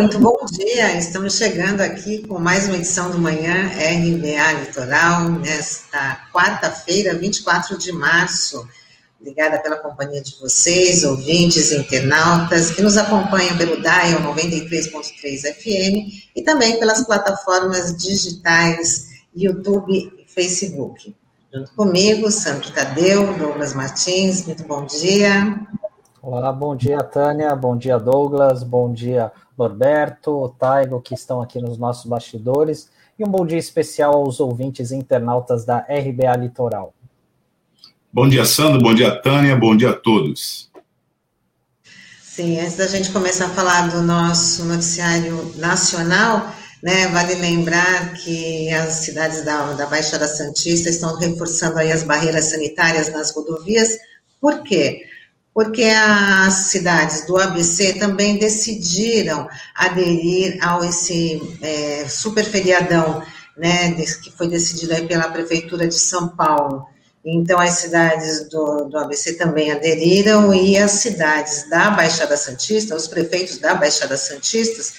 muito bom dia. Estamos chegando aqui com mais uma edição do Manhã RBA Litoral, nesta quarta-feira, 24 de março. Obrigada pela companhia de vocês, ouvintes, internautas, que nos acompanham pelo Dial 93.3 FM e também pelas plataformas digitais YouTube e Facebook. Junto comigo, Sandro Tadeu, Douglas Martins, muito bom dia. Olá, bom dia, Tânia, bom dia, Douglas, bom dia, Norberto, Taigo, que estão aqui nos nossos bastidores, e um bom dia especial aos ouvintes internautas da RBA Litoral. Bom dia, Sandro, bom dia, Tânia, bom dia a todos. Sim, antes da gente começar a falar do nosso noticiário nacional, né, vale lembrar que as cidades da, da Baixada Santista estão reforçando aí as barreiras sanitárias nas rodovias, por quê? Porque as cidades do ABC também decidiram aderir ao esse é, super feriadão, né, que foi decidido aí pela Prefeitura de São Paulo. Então, as cidades do, do ABC também aderiram e as cidades da Baixada Santista, os prefeitos da Baixada Santistas,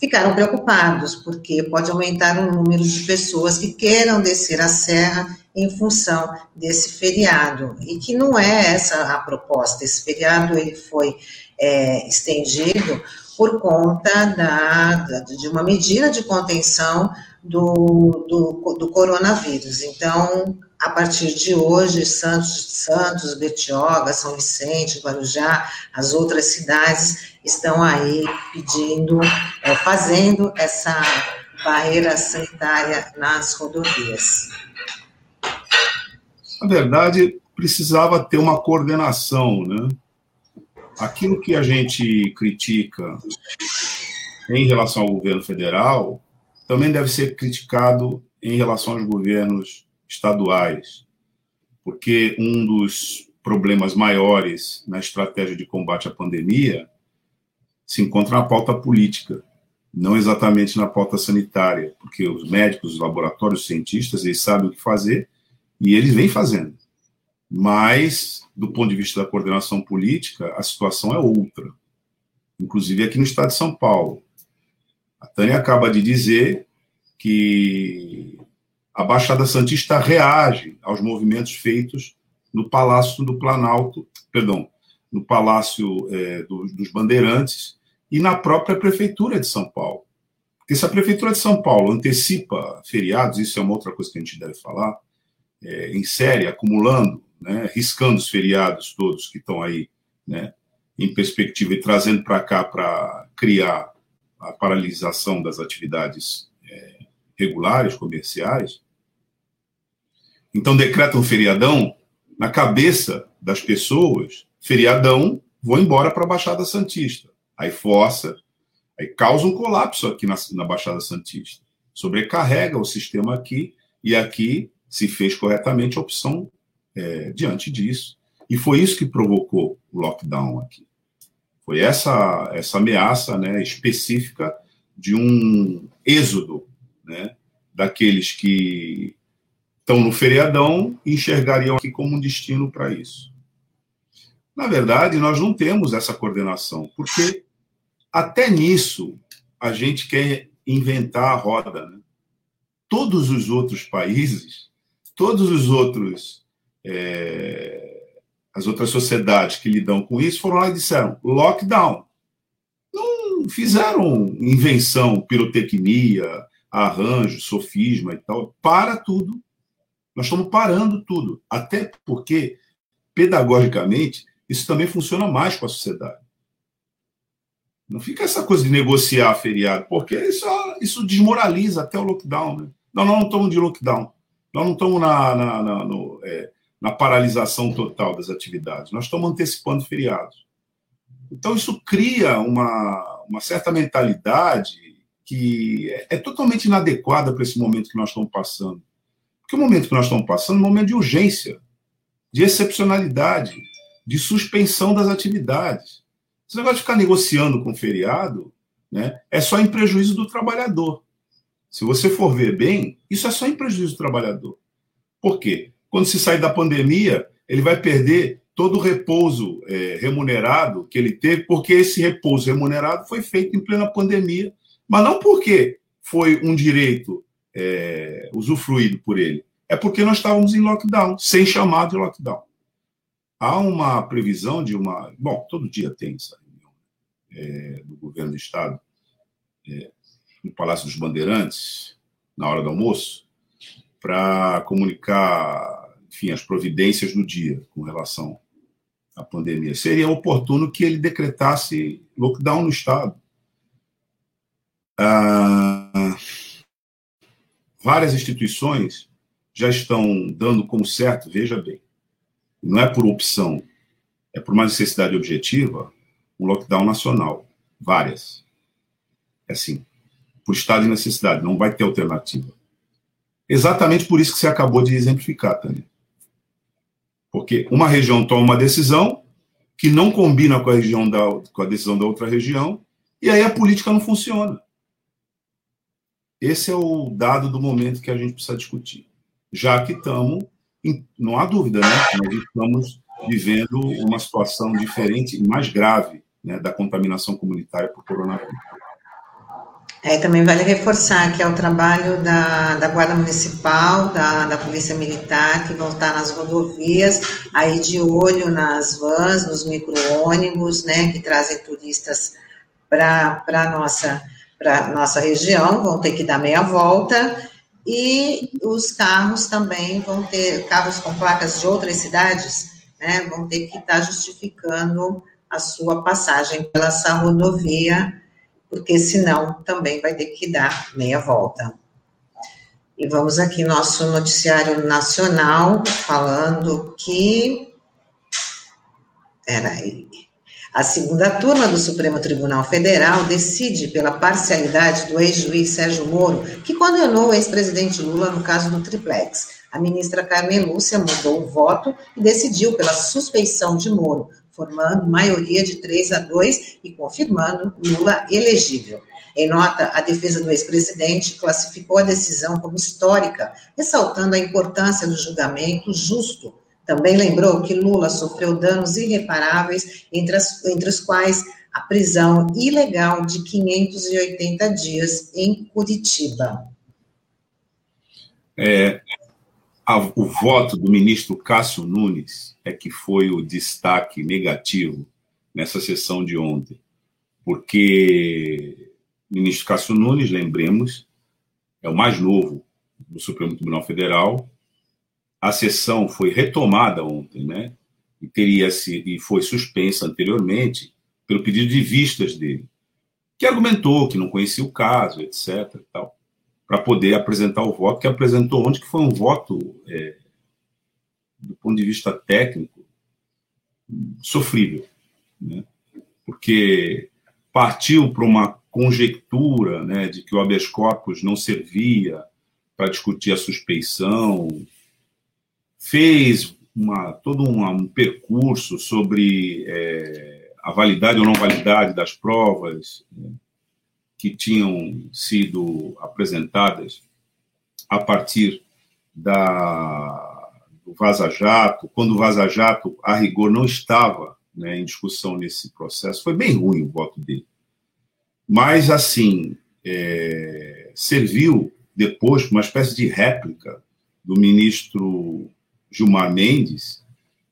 ficaram preocupados, porque pode aumentar o número de pessoas que queiram descer a serra em função desse feriado, e que não é essa a proposta. Esse feriado ele foi é, estendido por conta da, de uma medida de contenção do, do, do coronavírus. Então, a partir de hoje, Santos, Santos, Betioga, São Vicente, Guarujá, as outras cidades estão aí pedindo, é, fazendo essa barreira sanitária nas rodovias. Na verdade, precisava ter uma coordenação, né? Aquilo que a gente critica em relação ao governo federal também deve ser criticado em relação aos governos estaduais, porque um dos problemas maiores na estratégia de combate à pandemia se encontra na pauta política, não exatamente na pauta sanitária, porque os médicos, os laboratórios, os cientistas, eles sabem o que fazer e eles vêm fazendo. Mas, do ponto de vista da coordenação política, a situação é outra. Inclusive aqui no estado de São Paulo. A Tânia acaba de dizer que a Baixada Santista reage aos movimentos feitos no Palácio do Planalto, perdão, no Palácio é, do, dos Bandeirantes e na própria Prefeitura de São Paulo. Porque se a Prefeitura de São Paulo antecipa feriados, isso é uma outra coisa que a gente deve falar, é, em série, acumulando, né, riscando os feriados todos que estão aí né, em perspectiva e trazendo para cá para criar a paralisação das atividades regulares, comerciais. Então decreta um feriadão, na cabeça das pessoas, feriadão, vou embora para a Baixada Santista. Aí força, aí causa um colapso aqui na, na Baixada Santista. Sobrecarrega o sistema aqui, e aqui se fez corretamente a opção é, diante disso. E foi isso que provocou o lockdown aqui. Foi essa, essa ameaça né, específica de um êxodo né, daqueles que estão no feriadão e enxergariam aqui como um destino para isso. Na verdade, nós não temos essa coordenação, porque até nisso a gente quer inventar a roda. Né? Todos os outros países, todos os outros, é, as outras sociedades que lidam com isso foram lá e disseram lockdown. Não fizeram invenção, pirotecnia, arranjo, sofisma e tal, para tudo. Nós estamos parando tudo. Até porque, pedagogicamente, isso também funciona mais com a sociedade. Não fica essa coisa de negociar feriado, porque isso, isso desmoraliza até o lockdown. Né? Não, nós não estamos de lockdown. Nós não estamos na, na, na, no, é, na paralisação total das atividades. Nós estamos antecipando feriados. Então, isso cria uma, uma certa mentalidade que é, é totalmente inadequada para esse momento que nós estamos passando. Porque o momento que nós estamos passando é um momento de urgência, de excepcionalidade, de suspensão das atividades. Esse negócio de ficar negociando com feriado né, é só em prejuízo do trabalhador. Se você for ver bem, isso é só em prejuízo do trabalhador. Por quê? Quando se sair da pandemia, ele vai perder todo o repouso é, remunerado que ele teve, porque esse repouso remunerado foi feito em plena pandemia, mas não porque foi um direito é, usufruído por ele, é porque nós estávamos em lockdown, sem chamado de lockdown. Há uma previsão de uma. Bom, todo dia tem essa reunião é, do governo do Estado, é, no Palácio dos Bandeirantes, na hora do almoço, para comunicar, enfim, as providências do dia com relação à pandemia. Seria oportuno que ele decretasse lockdown no Estado. Ah, várias instituições já estão dando como certo, veja bem, não é por opção, é por uma necessidade objetiva, um lockdown nacional. Várias. É assim, por estado de necessidade, não vai ter alternativa. Exatamente por isso que você acabou de exemplificar, Tânia. Porque uma região toma uma decisão que não combina com a, região da, com a decisão da outra região, e aí a política não funciona. Esse é o dado do momento que a gente precisa discutir. Já que estamos não há dúvida, né? Nós estamos vivendo uma situação diferente e mais grave né, da contaminação comunitária por coronavírus. É, também vale reforçar que é o trabalho da, da Guarda Municipal, da, da Polícia Militar, que vão estar nas rodovias, aí de olho nas vans, nos micro-ônibus, né, que trazem turistas para a nossa, nossa região, vão ter que dar meia volta, e os carros também vão ter, carros com placas de outras cidades, né, vão ter que estar justificando a sua passagem pela essa rodovia, porque senão também vai ter que dar meia volta. E vamos aqui nosso noticiário nacional falando que. Peraí. A segunda turma do Supremo Tribunal Federal decide pela parcialidade do ex-juiz Sérgio Moro, que condenou o ex-presidente Lula no caso do triplex. A ministra Carmen Lúcia mudou o voto e decidiu pela suspeição de Moro, formando maioria de 3 a 2 e confirmando Lula elegível. Em nota, a defesa do ex-presidente classificou a decisão como histórica, ressaltando a importância do julgamento justo também lembrou que Lula sofreu danos irreparáveis, entre, as, entre os quais a prisão ilegal de 580 dias em Curitiba. É, a, o voto do ministro Cássio Nunes é que foi o destaque negativo nessa sessão de ontem, porque o ministro Cássio Nunes, lembremos, é o mais novo do Supremo Tribunal Federal, a sessão foi retomada ontem, né? E teria se e foi suspensa anteriormente pelo pedido de vistas dele, que argumentou que não conhecia o caso, etc. Tal, para poder apresentar o voto, que apresentou ontem que foi um voto é, do ponto de vista técnico sofrível, né? Porque partiu para uma conjectura, né, de que o habeas corpus não servia para discutir a suspeição, fez uma, todo um, um percurso sobre é, a validade ou não validade das provas né, que tinham sido apresentadas a partir da, do Vaza Jato, quando o Vaza Jato, a rigor, não estava né, em discussão nesse processo. Foi bem ruim o voto dele. Mas, assim, é, serviu depois uma espécie de réplica do ministro Gilmar Mendes,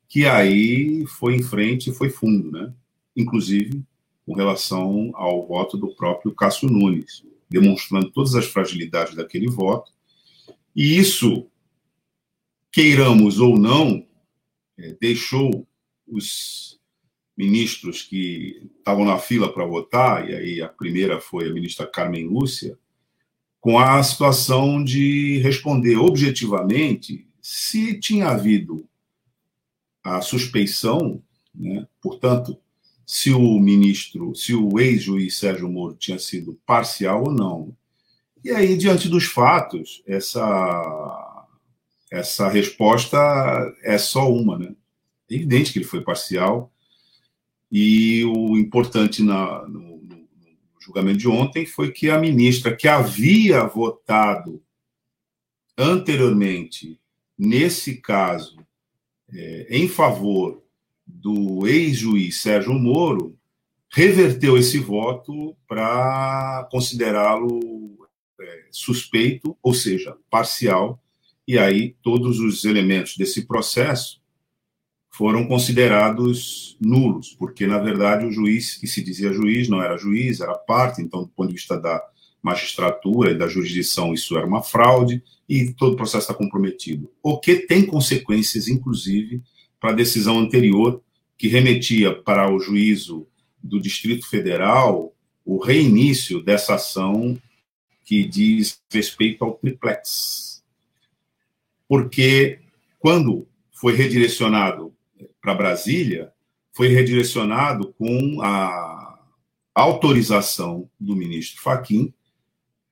que aí foi em frente e foi fundo, né? inclusive com relação ao voto do próprio Cássio Nunes, demonstrando todas as fragilidades daquele voto. E isso, queiramos ou não, é, deixou os ministros que estavam na fila para votar, e aí a primeira foi a ministra Carmen Lúcia, com a situação de responder objetivamente se tinha havido a suspeição, né, portanto, se o ministro, se o ex-juiz Sérgio Moro tinha sido parcial ou não. E aí, diante dos fatos, essa, essa resposta é só uma, né? É evidente que ele foi parcial, e o importante na, no, no julgamento de ontem foi que a ministra, que havia votado anteriormente nesse caso, é, em favor do ex-juiz Sérgio Moro reverteu esse voto para considerá-lo é, suspeito, ou seja, parcial, e aí todos os elementos desse processo foram considerados nulos, porque na verdade o juiz que se dizia juiz não era juiz, era parte, então do ponto de vista da magistratura e da jurisdição isso era uma fraude e todo o processo está comprometido. O que tem consequências, inclusive, para a decisão anterior que remetia para o juízo do Distrito Federal o reinício dessa ação que diz respeito ao triplex. Porque quando foi redirecionado para Brasília, foi redirecionado com a autorização do ministro Faquim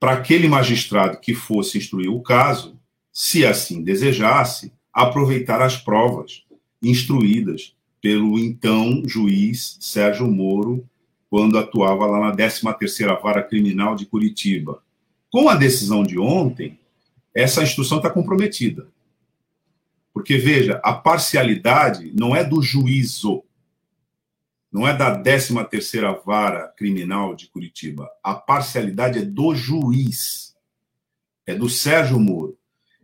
para aquele magistrado que fosse instruir o caso, se assim desejasse, aproveitar as provas instruídas pelo então juiz Sérgio Moro, quando atuava lá na 13ª Vara Criminal de Curitiba. Com a decisão de ontem, essa instrução está comprometida. Porque, veja, a parcialidade não é do juízo, não é da 13ª Vara Criminal de Curitiba. A parcialidade é do juiz, é do Sérgio Moro.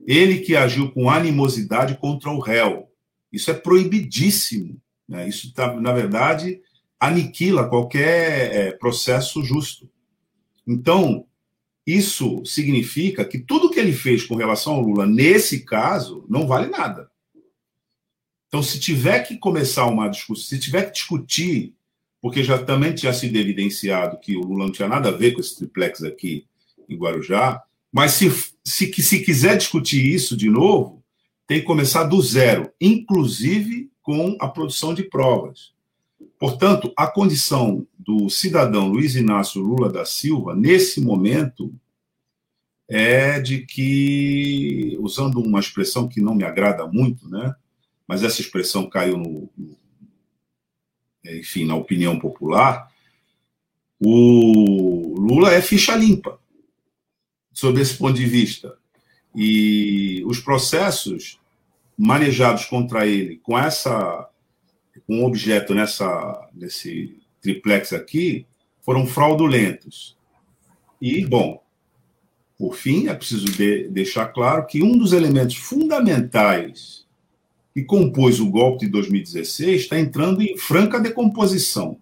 Ele que agiu com animosidade contra o réu. Isso é proibidíssimo né? Isso, tá, na verdade, aniquila qualquer é, processo justo. Então, isso significa que tudo que ele fez com relação ao Lula, nesse caso, não vale nada. Então, se tiver que começar uma discussão, se tiver que discutir, porque já também tinha sido evidenciado que o Lula não tinha nada a ver com esse triplex aqui em Guarujá, mas se, se, se quiser discutir isso de novo, tem que começar do zero, inclusive com a produção de provas. Portanto, a condição do cidadão Luiz Inácio Lula da Silva, nesse momento, é de que, usando uma expressão que não me agrada muito, né, mas essa expressão caiu no, no enfim, na opinião popular, o Lula é ficha limpa, sob esse ponto de vista. E os processos manejados contra ele com essa com um objeto nessa nesse triplex aqui foram fraudulentos. E bom, por fim, é preciso de, deixar claro que um dos elementos fundamentais que compôs o golpe de 2016 está entrando em franca decomposição.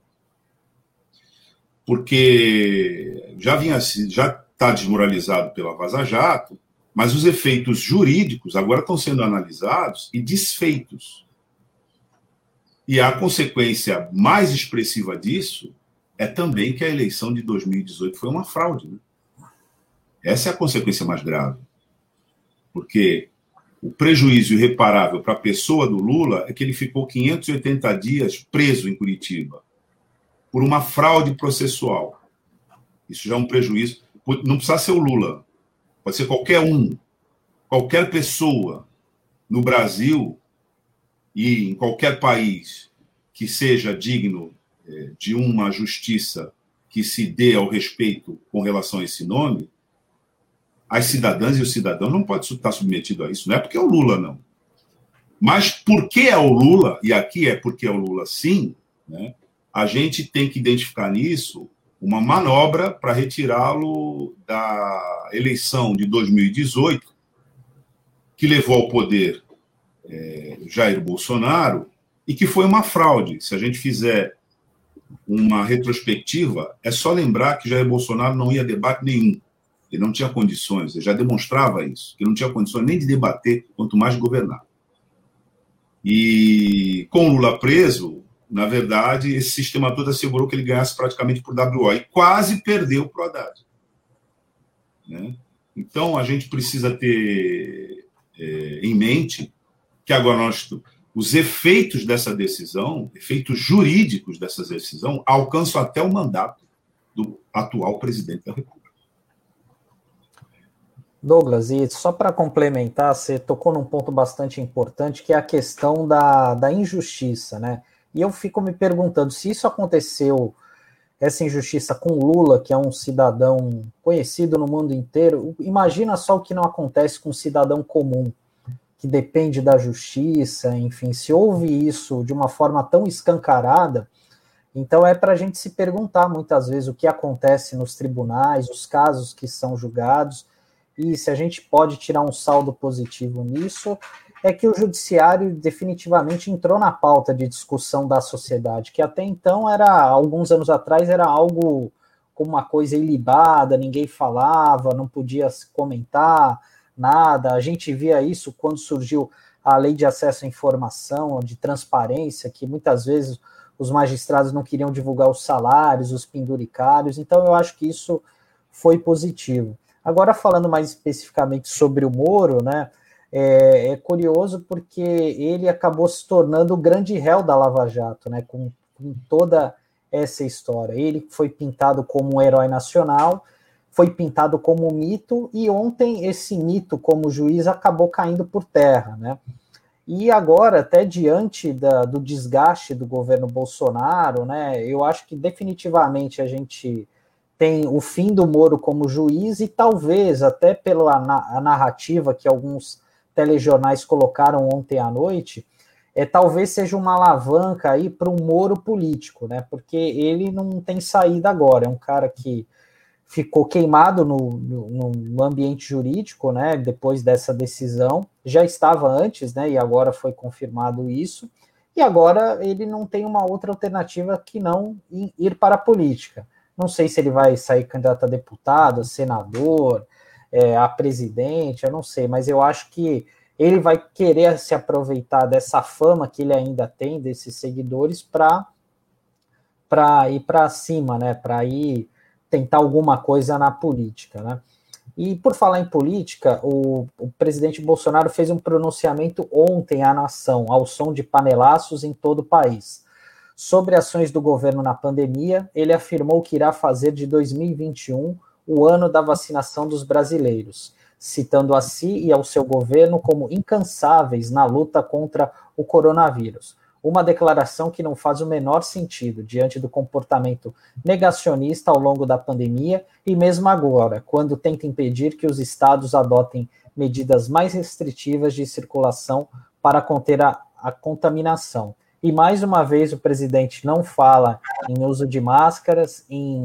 Porque já vinha já está desmoralizado pela Vaza Jato, mas os efeitos jurídicos agora estão sendo analisados e desfeitos. E a consequência mais expressiva disso é também que a eleição de 2018 foi uma fraude. Né? Essa é a consequência mais grave. Porque o prejuízo irreparável para a pessoa do Lula é que ele ficou 580 dias preso em Curitiba por uma fraude processual. Isso já é um prejuízo. Não precisa ser o Lula pode ser qualquer um, qualquer pessoa no Brasil e em qualquer país que seja digno é, de uma justiça que se dê ao respeito com relação a esse nome, as cidadãs e os cidadãos não podem estar submetidos a isso. Não é porque é o Lula, não. Mas porque é o Lula, e aqui é porque é o Lula sim, né, a gente tem que identificar nisso uma manobra para retirá-lo da eleição de 2018, que levou ao poder é, Jair Bolsonaro e que foi uma fraude. Se a gente fizer uma retrospectiva, é só lembrar que Jair Bolsonaro não ia a debate nenhum. Ele não tinha condições, ele já demonstrava isso, que não tinha condições nem de debater, quanto mais de governar. E com Lula preso, na verdade, esse sistema todo assegurou que ele ganhasse praticamente por WO e quase perdeu para o Haddad. Né? Então, a gente precisa ter é, em mente que agora nós, os efeitos dessa decisão, efeitos jurídicos dessa decisão, alcançam até o mandato do atual presidente da República. Douglas, e só para complementar, você tocou num ponto bastante importante, que é a questão da, da injustiça, né? E eu fico me perguntando se isso aconteceu, essa injustiça com Lula, que é um cidadão conhecido no mundo inteiro, imagina só o que não acontece com um cidadão comum, que depende da justiça, enfim, se houve isso de uma forma tão escancarada, então é para a gente se perguntar muitas vezes o que acontece nos tribunais, os casos que são julgados, e se a gente pode tirar um saldo positivo nisso, é que o judiciário definitivamente entrou na pauta de discussão da sociedade, que até então era, alguns anos atrás, era algo como uma coisa ilibada, ninguém falava, não podia comentar nada. A gente via isso quando surgiu a lei de acesso à informação, de transparência, que muitas vezes os magistrados não queriam divulgar os salários, os penduricários, então eu acho que isso foi positivo. Agora, falando mais especificamente sobre o Moro, né, é, é, curioso porque ele acabou se tornando o grande réu da Lava Jato, né, com, com toda essa história. Ele foi pintado como um herói nacional, foi pintado como um mito, e ontem esse mito como juiz acabou caindo por terra, né? E agora, até diante da, do desgaste do governo Bolsonaro, né, eu acho que definitivamente a gente tem o fim do Moro como juiz e talvez até pela na, narrativa que alguns telejornais colocaram ontem à noite, é, talvez seja uma alavanca aí para um Moro político, né? Porque ele não tem saída agora, é um cara que ficou queimado no, no, no, ambiente jurídico, né? Depois dessa decisão, já estava antes, né? E agora foi confirmado isso. E agora ele não tem uma outra alternativa que não ir para a política. Não sei se ele vai sair candidato a deputado, a senador, é, a presidente, eu não sei, mas eu acho que ele vai querer se aproveitar dessa fama que ele ainda tem, desses seguidores, para ir para cima, né? Para ir tentar alguma coisa na política, né? E por falar em política, o, o, presidente Bolsonaro fez um pronunciamento ontem à nação, ao som de panelaços em todo o país. Sobre ações do governo na pandemia, ele afirmou que irá fazer de 2021 o ano da vacinação dos brasileiros, citando a si e ao seu governo como incansáveis na luta contra o coronavírus. Uma declaração que não faz o menor sentido diante do comportamento negacionista ao longo da pandemia e mesmo agora, quando tenta impedir que os estados adotem medidas mais restritivas de circulação para conter a, a contaminação. E mais uma vez o presidente não fala em uso de máscaras, em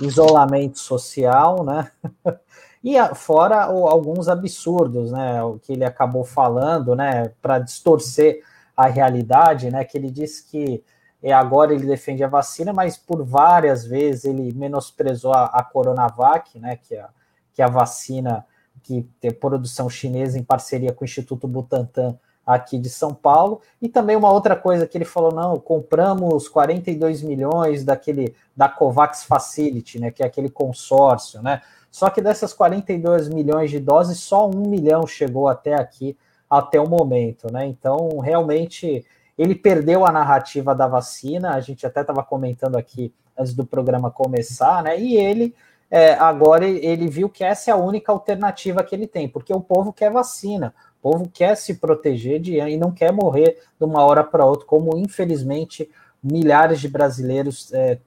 isolamento social, né? E fora alguns absurdos, né? O que ele acabou falando, né? Para distorcer a realidade, né? Que ele disse que é, agora ele defende a vacina, mas por várias vezes ele menosprezou a, a Coronavac, né? Que é, que é a vacina que tem produção chinesa em parceria com o Instituto Butantan aqui de São Paulo. E também uma outra coisa que ele falou: não, compramos 42 milhões daquele da COVAX Facility, né, que é aquele consórcio, né? Só que dessas 42 milhões de doses, só um milhão chegou até aqui, até o momento, né? Então, realmente, ele perdeu a narrativa da vacina, a gente até estava comentando aqui antes do programa começar, né? E ele é, agora ele viu que essa é a única alternativa que ele tem, porque o povo quer vacina, o povo quer se proteger de, e não quer morrer de uma hora para outra, como infelizmente milhares de brasileiros é,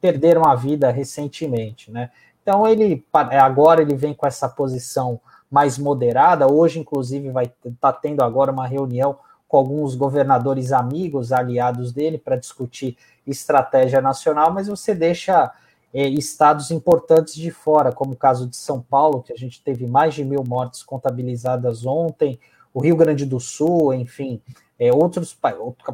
perderam a vida recentemente, né? Então ele agora ele vem com essa posição mais moderada. Hoje, inclusive, vai estar tá tendo agora uma reunião com alguns governadores amigos, aliados dele, para discutir estratégia nacional, mas você deixa é, estados importantes de fora, como o caso de São Paulo, que a gente teve mais de mil mortes contabilizadas ontem, o Rio Grande do Sul, enfim, é, outros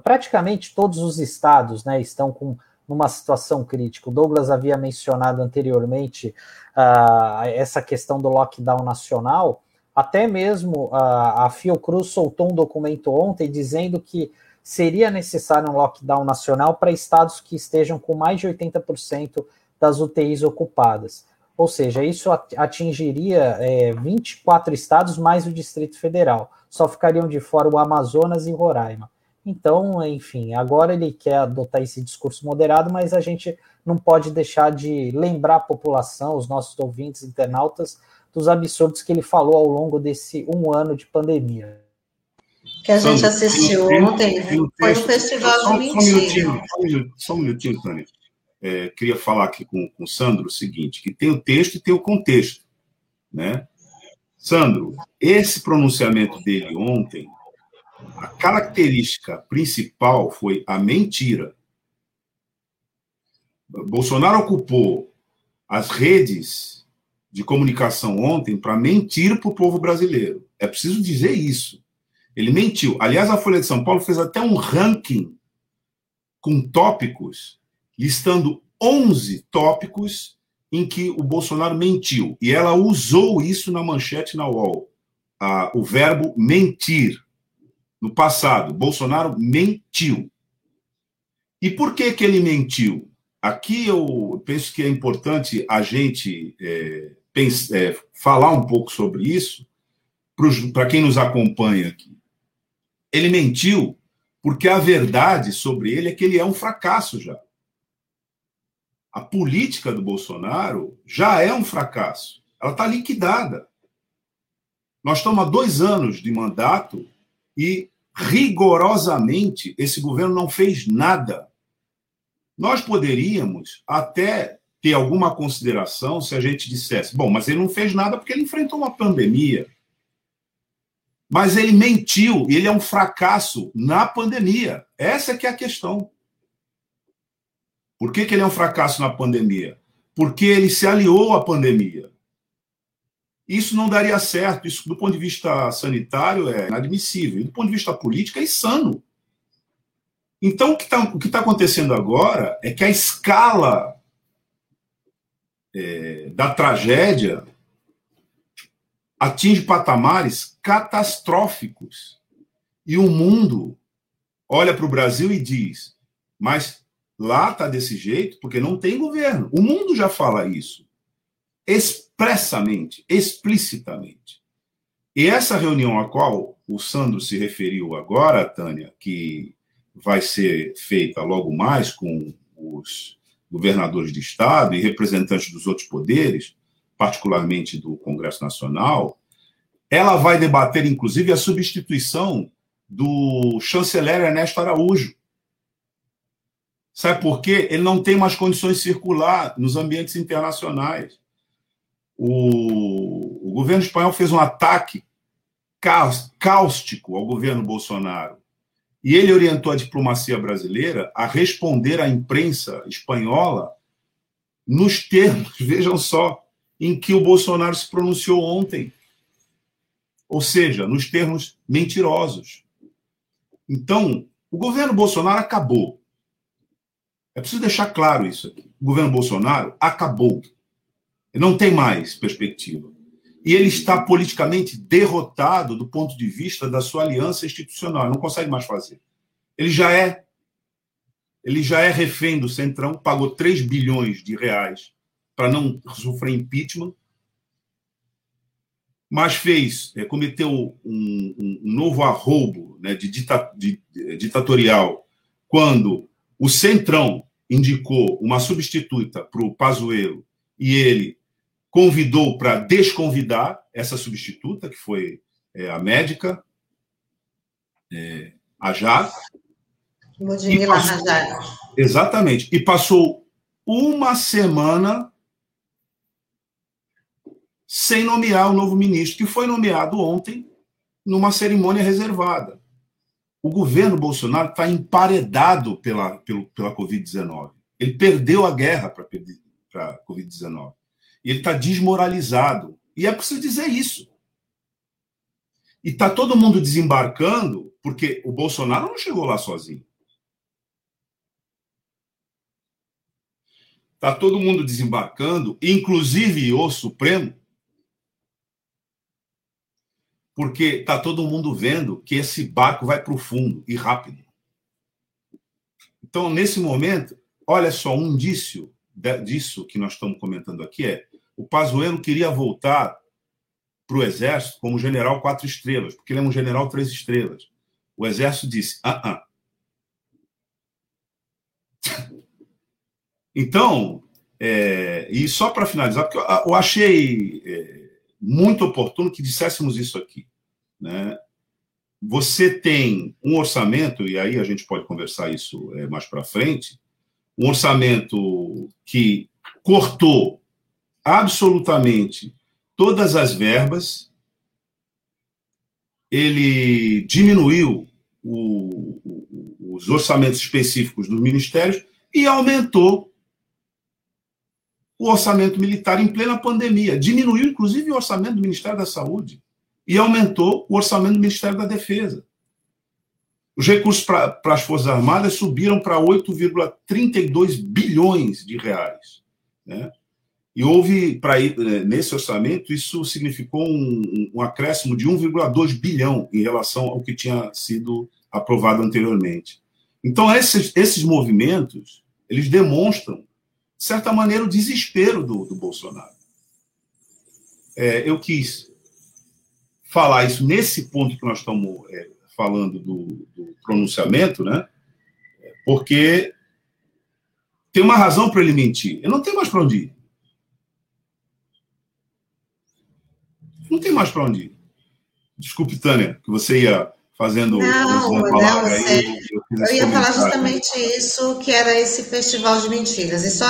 praticamente todos os estados né, estão com numa situação crítica. O Douglas havia mencionado anteriormente uh, essa questão do lockdown nacional. Até mesmo uh, a Fiocruz soltou um documento ontem dizendo que seria necessário um lockdown nacional para estados que estejam com mais de 80% das UTIs ocupadas. Ou seja, isso atingiria é, 24 estados mais o Distrito Federal. Só ficariam de fora o Amazonas e Roraima. Então, enfim, agora ele quer adotar esse discurso moderado, mas a gente não pode deixar de lembrar a população, os nossos ouvintes, internautas, dos absurdos que ele falou ao longo desse um ano de pandemia. Que a gente assistiu ontem foi um festival de mentira. Só um minutinho, Tânia é, queria falar aqui com, com o Sandro o seguinte, que tem o texto e tem o contexto, né? Sandro, esse pronunciamento dele ontem, a característica principal foi a mentira. Bolsonaro ocupou as redes de comunicação ontem para mentir para o povo brasileiro. É preciso dizer isso. Ele mentiu. Aliás, a Folha de São Paulo fez até um ranking com tópicos, listando 11 tópicos em que o Bolsonaro mentiu. E ela usou isso na manchete na UOL. Ah, o verbo mentir. No passado, Bolsonaro mentiu. E por que, que ele mentiu? Aqui eu penso que é importante a gente é, pense, é, falar um pouco sobre isso, para quem nos acompanha aqui. Ele mentiu porque a verdade sobre ele é que ele é um fracasso já. A política do Bolsonaro já é um fracasso. Ela está liquidada. Nós estamos há dois anos de mandato e, rigorosamente, esse governo não fez nada. Nós poderíamos até ter alguma consideração se a gente dissesse: bom, mas ele não fez nada porque ele enfrentou uma pandemia. Mas ele mentiu e ele é um fracasso na pandemia. Essa é que é a questão. Por que, que ele é um fracasso na pandemia? Porque ele se aliou à pandemia. Isso não daria certo. Isso, do ponto de vista sanitário, é inadmissível. do ponto de vista político, é insano. Então, o que está tá acontecendo agora é que a escala é, da tragédia atinge patamares catastróficos. E o mundo olha para o Brasil e diz: mas lá está desse jeito porque não tem governo. O mundo já fala isso expressamente, explicitamente. E essa reunião a qual o Sandro se referiu agora, Tânia, que vai ser feita logo mais com os governadores de estado e representantes dos outros poderes, particularmente do Congresso Nacional, ela vai debater, inclusive, a substituição do chanceler Ernesto Araújo. Sabe por quê? Ele não tem mais condições de circular nos ambientes internacionais. O, o governo espanhol fez um ataque cáustico ao governo Bolsonaro. E ele orientou a diplomacia brasileira a responder à imprensa espanhola nos termos, vejam só, em que o Bolsonaro se pronunciou ontem. Ou seja, nos termos mentirosos. Então, o governo Bolsonaro acabou. É preciso deixar claro isso aqui. O governo Bolsonaro acabou. Não tem mais perspectiva. E ele está politicamente derrotado do ponto de vista da sua aliança institucional. Não consegue mais fazer. Ele já é ele já é refém do Centrão, pagou 3 bilhões de reais para não sofrer impeachment, mas fez, é, cometeu um, um, novo arrobo né, de, dita, de, de, ditatorial quando o Centrão indicou uma substituta para o Pazuello e ele convidou para desconvidar essa substituta, que foi é, a médica, é, a Jade. Exatamente. E passou uma semana sem nomear o novo ministro, que foi nomeado ontem numa cerimônia reservada. O governo Bolsonaro está emparedado pela, pela, pela Covid-19. Ele perdeu a guerra para a Covid-19. E ele está desmoralizado. E é preciso dizer isso. E está todo mundo desembarcando, porque o Bolsonaro não chegou lá sozinho. Está todo mundo desembarcando, inclusive o Supremo, porque está todo mundo vendo que esse barco vai para o fundo e rápido. Então, nesse momento, olha só, um indício disso que nós estamos comentando aqui é o Pazuello queria voltar para o Exército como general quatro estrelas, porque ele é um general três estrelas. O Exército disse, ah, ah. Então, é, e só para finalizar, porque eu, achei é, muito oportuno que disséssemos isso aqui. Né? Você tem um orçamento, e aí a gente pode conversar isso é, mais para frente, um orçamento que cortou absolutamente todas as verbas ele diminuiu o, os orçamentos específicos dos ministérios e aumentou o orçamento militar em plena pandemia. Diminuiu, inclusive, o orçamento do Ministério da Saúde e aumentou o orçamento do Ministério da Defesa. Os recursos para as Forças Armadas subiram para 8,32 bilhões de reais. Né? E houve, para né, nesse orçamento, isso significou um, um acréscimo de 1,2 bilhão em relação ao que tinha sido aprovado anteriormente. Então, esses, esses movimentos, eles demonstram, de certa maneira, o desespero do, do Bolsonaro. É, eu quis falar isso nesse ponto que nós estamos é, falando do, do pronunciamento, né? Porque tem uma razão para ele mentir. Eu não tenho mais para onde ir. não tem mais para onde ir. Desculpe, Tânia, que você ia fazendo não, não, aí. Eu, eu ia falar justamente isso, que era esse festival de mentiras. E só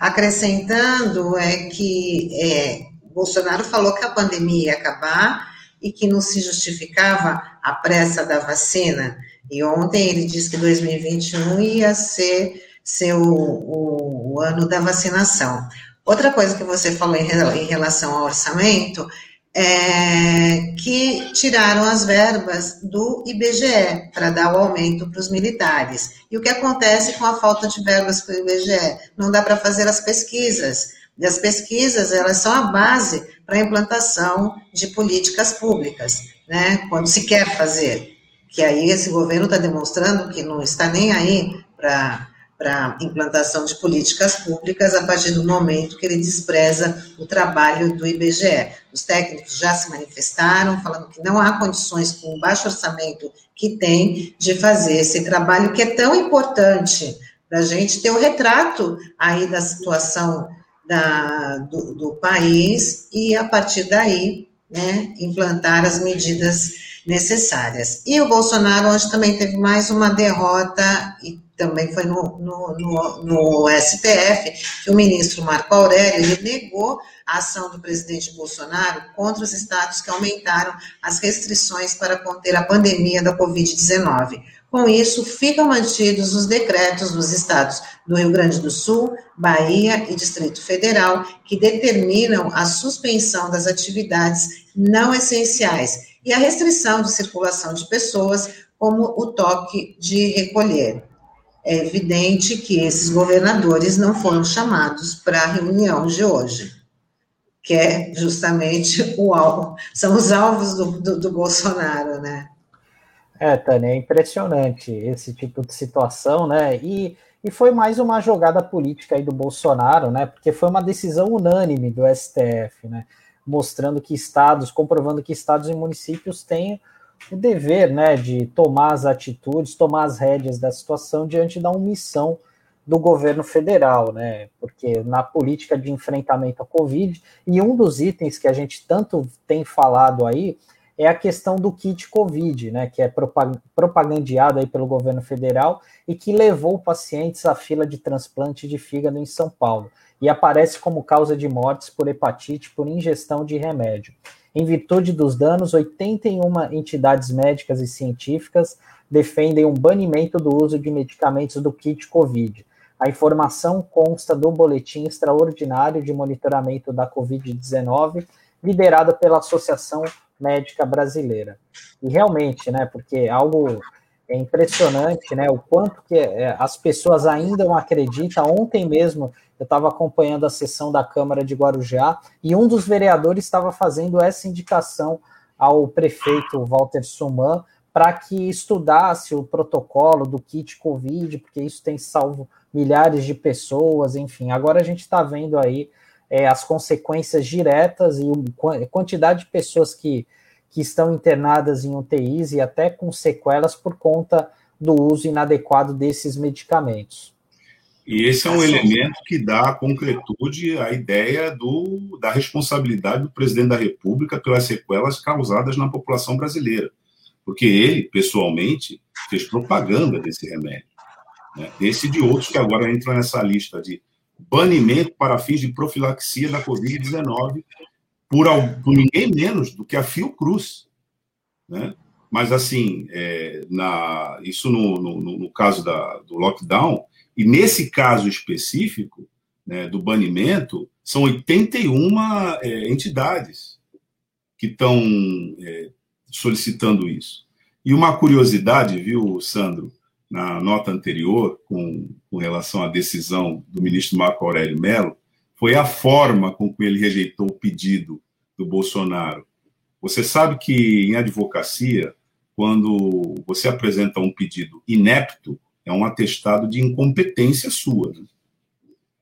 acrescentando é que é, Bolsonaro falou que a pandemia ia acabar e que não se justificava a pressa da vacina. E ontem ele disse que 2021 ia ser, ser o, o, o ano da vacinação. Outra coisa que você falou em, em relação ao orçamento é, que tiraram as verbas do IBGE para dar o aumento para os militares. E o que acontece com a falta de verbas para o IBGE? Não dá para fazer as pesquisas. E as pesquisas, elas são a base para a implantação de políticas públicas, né? Quando se quer fazer. Que aí esse governo está demonstrando que não está nem aí para para implantação de políticas públicas a partir do momento que ele despreza o trabalho do IBGE. Os técnicos já se manifestaram, falando que não há condições, com o baixo orçamento que tem, de fazer esse trabalho que é tão importante para a gente ter o um retrato aí da situação da, do, do país e, a partir daí, né, implantar as medidas necessárias. E o Bolsonaro hoje também teve mais uma derrota e também foi no, no, no, no, STF, que o ministro Marco Aurélio negou a ação do presidente Bolsonaro contra os estados que aumentaram as restrições para conter a pandemia da Covid-19. Com isso, ficam mantidos os decretos dos estados do Rio Grande do Sul, Bahia e Distrito Federal, que determinam a suspensão das atividades não essenciais e a restrição de circulação de pessoas, como o toque de recolher é evidente que esses governadores não foram chamados para a reunião de hoje, que é justamente o alvo, são os alvos do, do, do Bolsonaro, né? É, Tânia, é impressionante esse tipo de situação, né? E, e foi mais uma jogada política aí do Bolsonaro, né? Porque foi uma decisão unânime do STF, né? Mostrando que estados, comprovando que estados e municípios têm o dever né, de tomar as atitudes, tomar as rédeas da situação diante da omissão do governo federal, né? Porque na política de enfrentamento à Covid, e um dos itens que a gente tanto tem falado aí é a questão do kit Covid, né? Que é propagandeado aí pelo governo federal e que levou pacientes à fila de transplante de fígado em São Paulo e aparece como causa de mortes por hepatite por ingestão de remédio. Em virtude dos danos, 81 entidades médicas e científicas defendem um banimento do uso de medicamentos do kit Covid. A informação consta do Boletim Extraordinário de Monitoramento da Covid-19, liderado pela Associação Médica Brasileira. E realmente, né, porque algo é impressionante, né, o quanto que é, as pessoas ainda não acreditam. Ontem mesmo eu estava acompanhando a sessão da Câmara de Guarujá e um dos vereadores estava fazendo essa indicação ao prefeito Walter Suman para que estudasse o protocolo do kit Covid, porque isso tem salvo milhares de pessoas, enfim. Agora a gente está vendo aí é, as consequências diretas e a quantidade de pessoas que, que estão internadas em UTIs e até com sequelas por conta do uso inadequado desses medicamentos. E esse é um elemento que dá concretude à ideia do, da responsabilidade do presidente da República pelas sequelas causadas na população brasileira. Porque ele, pessoalmente, fez propaganda desse remédio. Né? Desse e de outros que agora entram nessa lista de banimento para fins de profilaxia da Covid-19 por, por ninguém menos do que a Fiocruz. né? Mas, assim, é, na, isso no, no, no caso da, do lockdown, e nesse caso específico, né, do banimento, são 81 é, entidades que estão é, solicitando isso. E uma curiosidade, viu, Sandro, na nota anterior, com, com relação à decisão do ministro Marco Aurélio Mello, foi a forma com que ele rejeitou o pedido do Bolsonaro. Você sabe que em advocacia quando você apresenta um pedido inepto, é um atestado de incompetência sua. Né?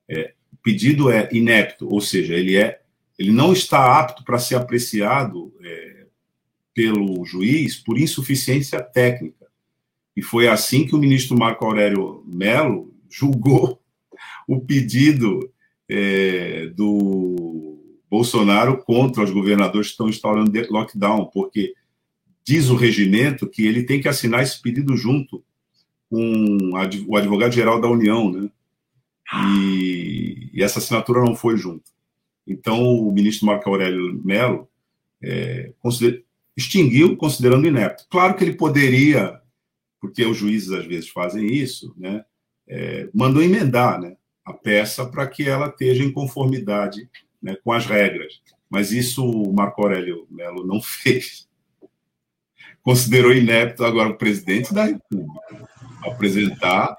É, o pedido é inepto, ou seja, ele, é, ele não está apto para ser apreciado é, pelo juiz por insuficiência técnica. E foi assim que o ministro Marco Aurélio Melo julgou o pedido é, do Bolsonaro contra os governadores que estão instaurando lockdown, porque diz o regimento que ele tem que assinar esse pedido junto com o advogado-geral da União, né? E, e, essa assinatura não foi junto. Então, o ministro Marco Aurélio Mello é, consider, extinguiu, considerando inepto. Claro que ele poderia, porque os juízes às vezes fazem isso, né? É, mandou emendar né, a peça para que ela esteja em conformidade né, com as regras. Mas isso o Marco Aurélio Mello não fez considerou inepto agora o presidente da República apresentar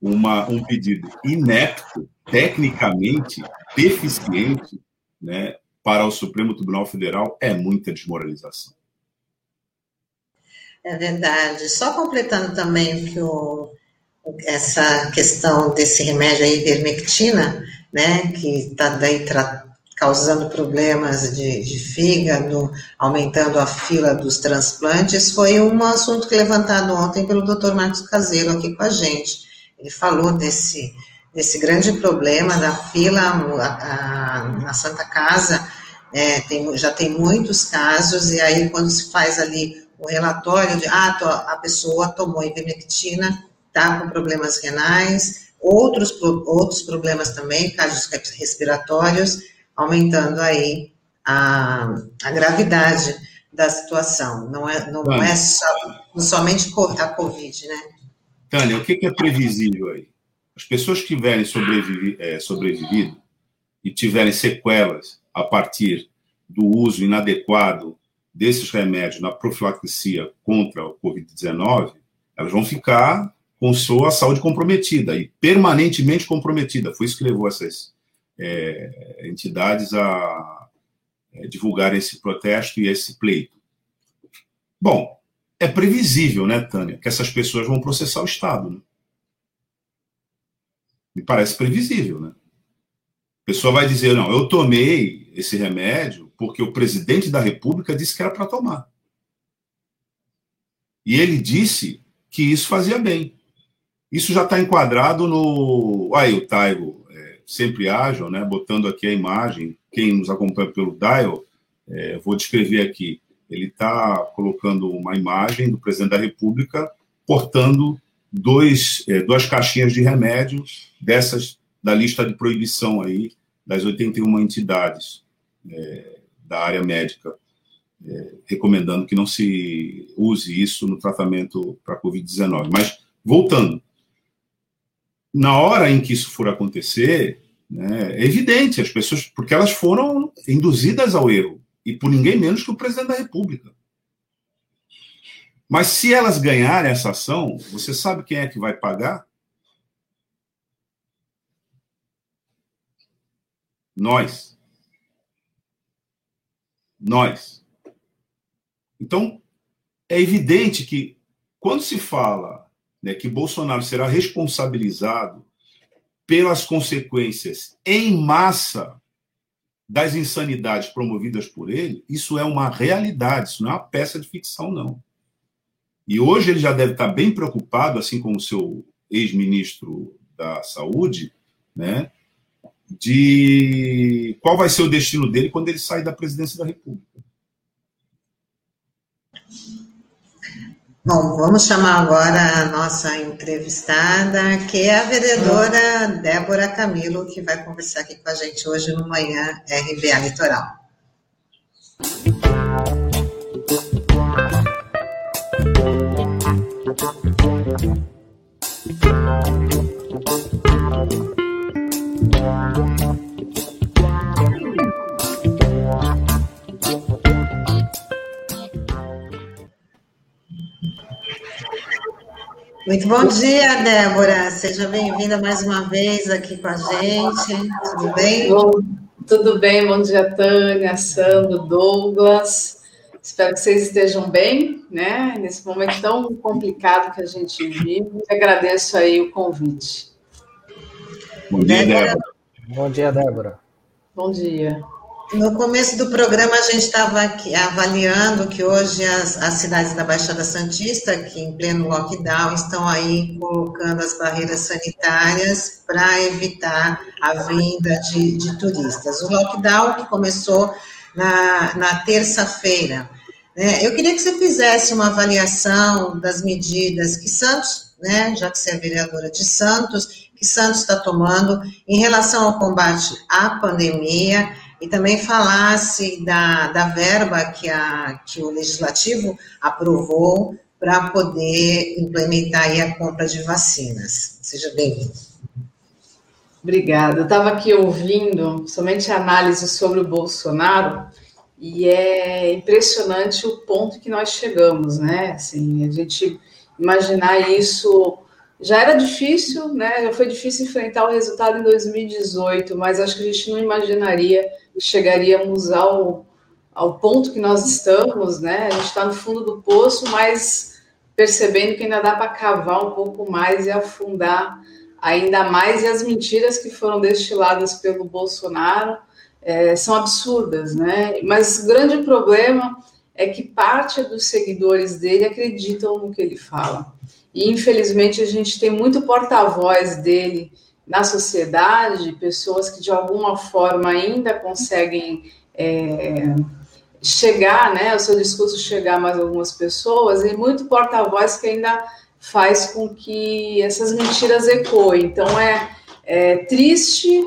uma, um pedido inepto, tecnicamente deficiente, né, para o Supremo Tribunal Federal é muita desmoralização. É verdade. Só completando também que o, essa questão desse remédio aí, ivermectina, né, que está daí causando problemas de, de, fígado, aumentando a fila dos transplantes, foi um assunto levantado ontem pelo Dr. Marcos Caseiro aqui com a gente. Ele falou desse, desse grande problema da fila a, a, na Santa Casa, é, tem, já tem muitos casos, e aí quando se faz ali o relatório de, ah, a pessoa tomou ivermectina, está com problemas renais, outros, outros problemas também, casos respiratórios, aumentando aí a, a gravidade da situação. Não é, não, não é só, somente a Covid, né? Tânia, o que é previsível aí? As pessoas que tiverem sobrevivi, é, sobrevivido e tiverem sequelas a partir do uso inadequado desses remédios na profilaxia contra o Covid-19, elas vão ficar com sua saúde comprometida e permanentemente comprometida. Foi isso que levou essas é, entidades a é, divulgar esse protesto e esse pleito. Bom, é previsível, né, Tânia, que essas pessoas vão processar o Estado. Né? Me parece previsível, né? A pessoa vai dizer, não, eu tomei esse remédio porque o presidente da República disse que era para tomar. E ele disse que isso fazia bem. Isso já está enquadrado no. Aí, o Taigo sempre ágil, né? Botando aqui a imagem, quem nos acompanha pelo dial, é, vou descrever aqui. Ele está colocando uma imagem do presidente da República portando dois, é, duas caixinhas de remédios dessas da lista de proibição aí das 81 entidades é, da área médica, é, recomendando que não se use isso no tratamento para a Covid-19. Mas, voltando, na hora em que isso for acontecer, né, é evidente, as pessoas, porque elas foram induzidas ao erro, e por ninguém menos que o presidente da República. Mas se elas ganharem essa ação, você sabe quem é que vai pagar? Nós. Nós. Então, é evidente que quando se fala né, que Bolsonaro será responsabilizado pelas consequências em massa das insanidades promovidas por ele, isso é uma realidade, isso não é uma peça de ficção, não. E hoje ele já deve estar bem preocupado, assim como o seu ex-ministro da Saúde, né, de qual vai ser o destino dele quando ele sair da presidência da República. Bom, vamos chamar agora a nossa entrevistada, que é a vereadora Débora Camilo, que vai conversar aqui com a gente hoje no Manhã RBA Litoral. Muito bom dia, Débora. Seja bem-vinda mais uma vez aqui com a gente. Tudo bem? Bom, tudo bem, bom dia, Tânia, Sandro, Douglas. Espero que vocês estejam bem, né? Nesse momento tão complicado que a gente vive. Agradeço aí o convite. Bom dia, Débora. Bom dia, Débora. Bom dia. No começo do programa, a gente estava avaliando que hoje as, as, cidades da Baixada Santista, que em pleno lockdown, estão aí colocando as barreiras sanitárias para evitar a vinda de, de, turistas. O lockdown que começou na, na terça-feira. Né? Eu queria que você fizesse uma avaliação das medidas que Santos, né, já que você é vereadora de Santos, que Santos está tomando em relação ao combate à pandemia e também falasse da, da verba que, a, que o Legislativo aprovou para poder implementar a compra de vacinas. Seja bem-vindo. Obrigada. Eu estava aqui ouvindo somente a análise sobre o Bolsonaro e é impressionante o ponto que nós chegamos, né? Assim, a gente imaginar isso já era difícil, né? Já foi difícil enfrentar o resultado em 2018, mas acho que a gente não imaginaria chegaríamos ao, ao ponto que nós estamos, né? A gente está no fundo do poço, mas percebendo que ainda dá para cavar um pouco mais e afundar ainda mais. E as mentiras que foram destiladas pelo Bolsonaro é, são absurdas, né? Mas o grande problema é que parte dos seguidores dele acreditam no que ele fala. E infelizmente a gente tem muito porta-voz dele na sociedade, pessoas que de alguma forma ainda conseguem é, chegar, né, o seu discurso chegar a mais algumas pessoas, e muito porta-voz que ainda faz com que essas mentiras ecoem. Então é, é triste,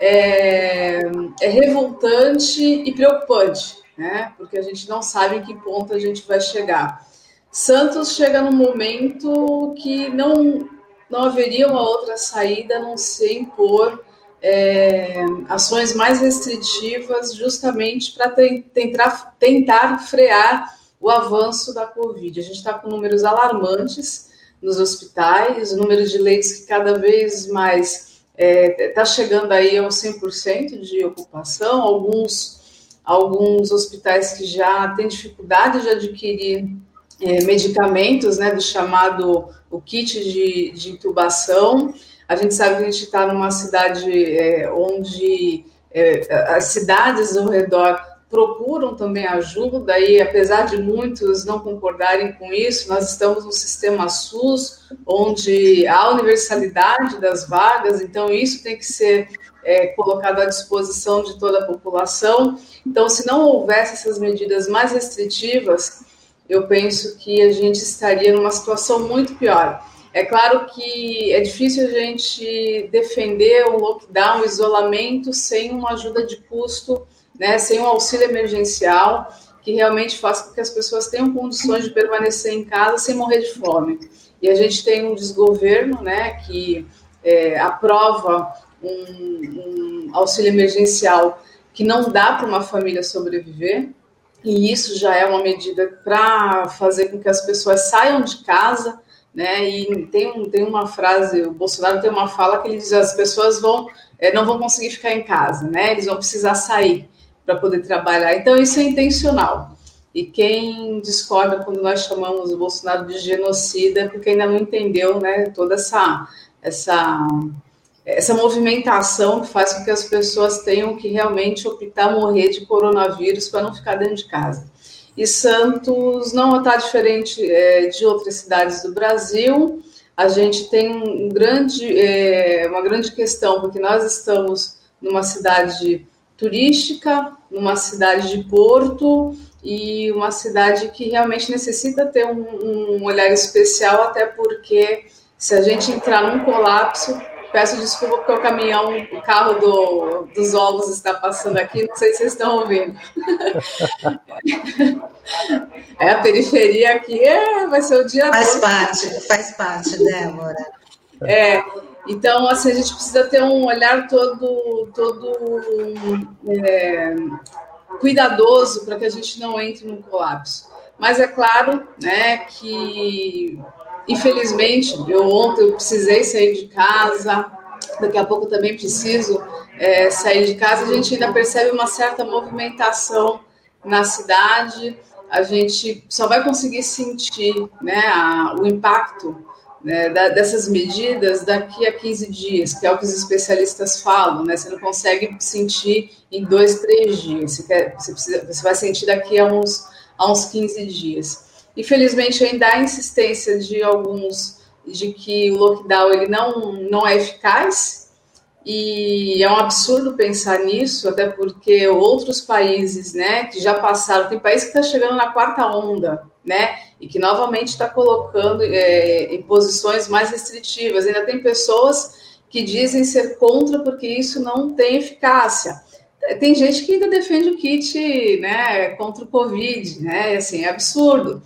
é, é revoltante e preocupante, né, porque a gente não sabe em que ponto a gente vai chegar. Santos chega num momento que não não haveria uma outra saída a não ser impor é, ações mais restritivas, justamente para tentar, tentar frear o avanço da Covid. A gente está com números alarmantes nos hospitais, o número de leitos que cada vez mais está é, tá chegando aí aos 100% de ocupação, alguns, alguns hospitais que já têm dificuldade de adquirir é, medicamentos, né, do chamado o kit de, de intubação. A gente sabe que a gente está numa cidade é, onde é, as cidades ao redor procuram também ajuda, e apesar de muitos não concordarem com isso, nós estamos no sistema SUS, onde há universalidade das vagas, então isso tem que ser é, colocado à disposição de toda a população. Então, se não houvesse essas medidas mais restritivas, eu penso que a gente estaria numa situação muito pior. É claro que é difícil a gente defender o lockdown, o isolamento, sem uma ajuda de custo, né, sem um auxílio emergencial que realmente faça com que as pessoas tenham condições de permanecer em casa sem morrer de fome. E a gente tem um desgoverno né, que é, aprova um, um auxílio emergencial que não dá para uma família sobreviver, e isso já é uma medida para fazer com que as pessoas saiam de casa, né? E tem, um, tem uma frase, o Bolsonaro tem uma fala que ele diz: as pessoas vão é, não vão conseguir ficar em casa, né? Eles vão precisar sair para poder trabalhar. Então isso é intencional. E quem discorda quando nós chamamos o Bolsonaro de genocida é porque ainda não entendeu, né? Toda essa essa essa movimentação que faz com que as pessoas tenham que realmente optar morrer de coronavírus para não ficar dentro de casa. E Santos não está diferente é, de outras cidades do Brasil. A gente tem um grande, é, uma grande questão, porque nós estamos numa cidade turística, numa cidade de porto e uma cidade que realmente necessita ter um, um olhar especial, até porque se a gente entrar num colapso, Peço desculpa porque o caminhão, o carro do, dos ovos está passando aqui, não sei se vocês estão ouvindo. É, a periferia aqui é, vai ser o dia Faz todo. parte, faz parte, Débora. É, então, assim, a gente precisa ter um olhar todo, todo é, cuidadoso para que a gente não entre num colapso. Mas é claro né, que, infelizmente, eu ontem eu precisei sair de casa, daqui a pouco também preciso é, sair de casa, a gente ainda percebe uma certa movimentação na cidade, a gente só vai conseguir sentir né, a, o impacto né, da, dessas medidas daqui a 15 dias, que é o que os especialistas falam, né? Você não consegue sentir em dois, três dias, você, quer, você, precisa, você vai sentir daqui a uns, a uns 15 dias. Infelizmente, ainda há insistência de alguns de que o lockdown ele não, não é eficaz, e é um absurdo pensar nisso, até porque outros países, né, que já passaram, tem país que está chegando na quarta onda, né, e que novamente está colocando é, em posições mais restritivas. Ainda tem pessoas que dizem ser contra porque isso não tem eficácia. Tem gente que ainda defende o kit, né, contra o Covid, né, assim, é absurdo,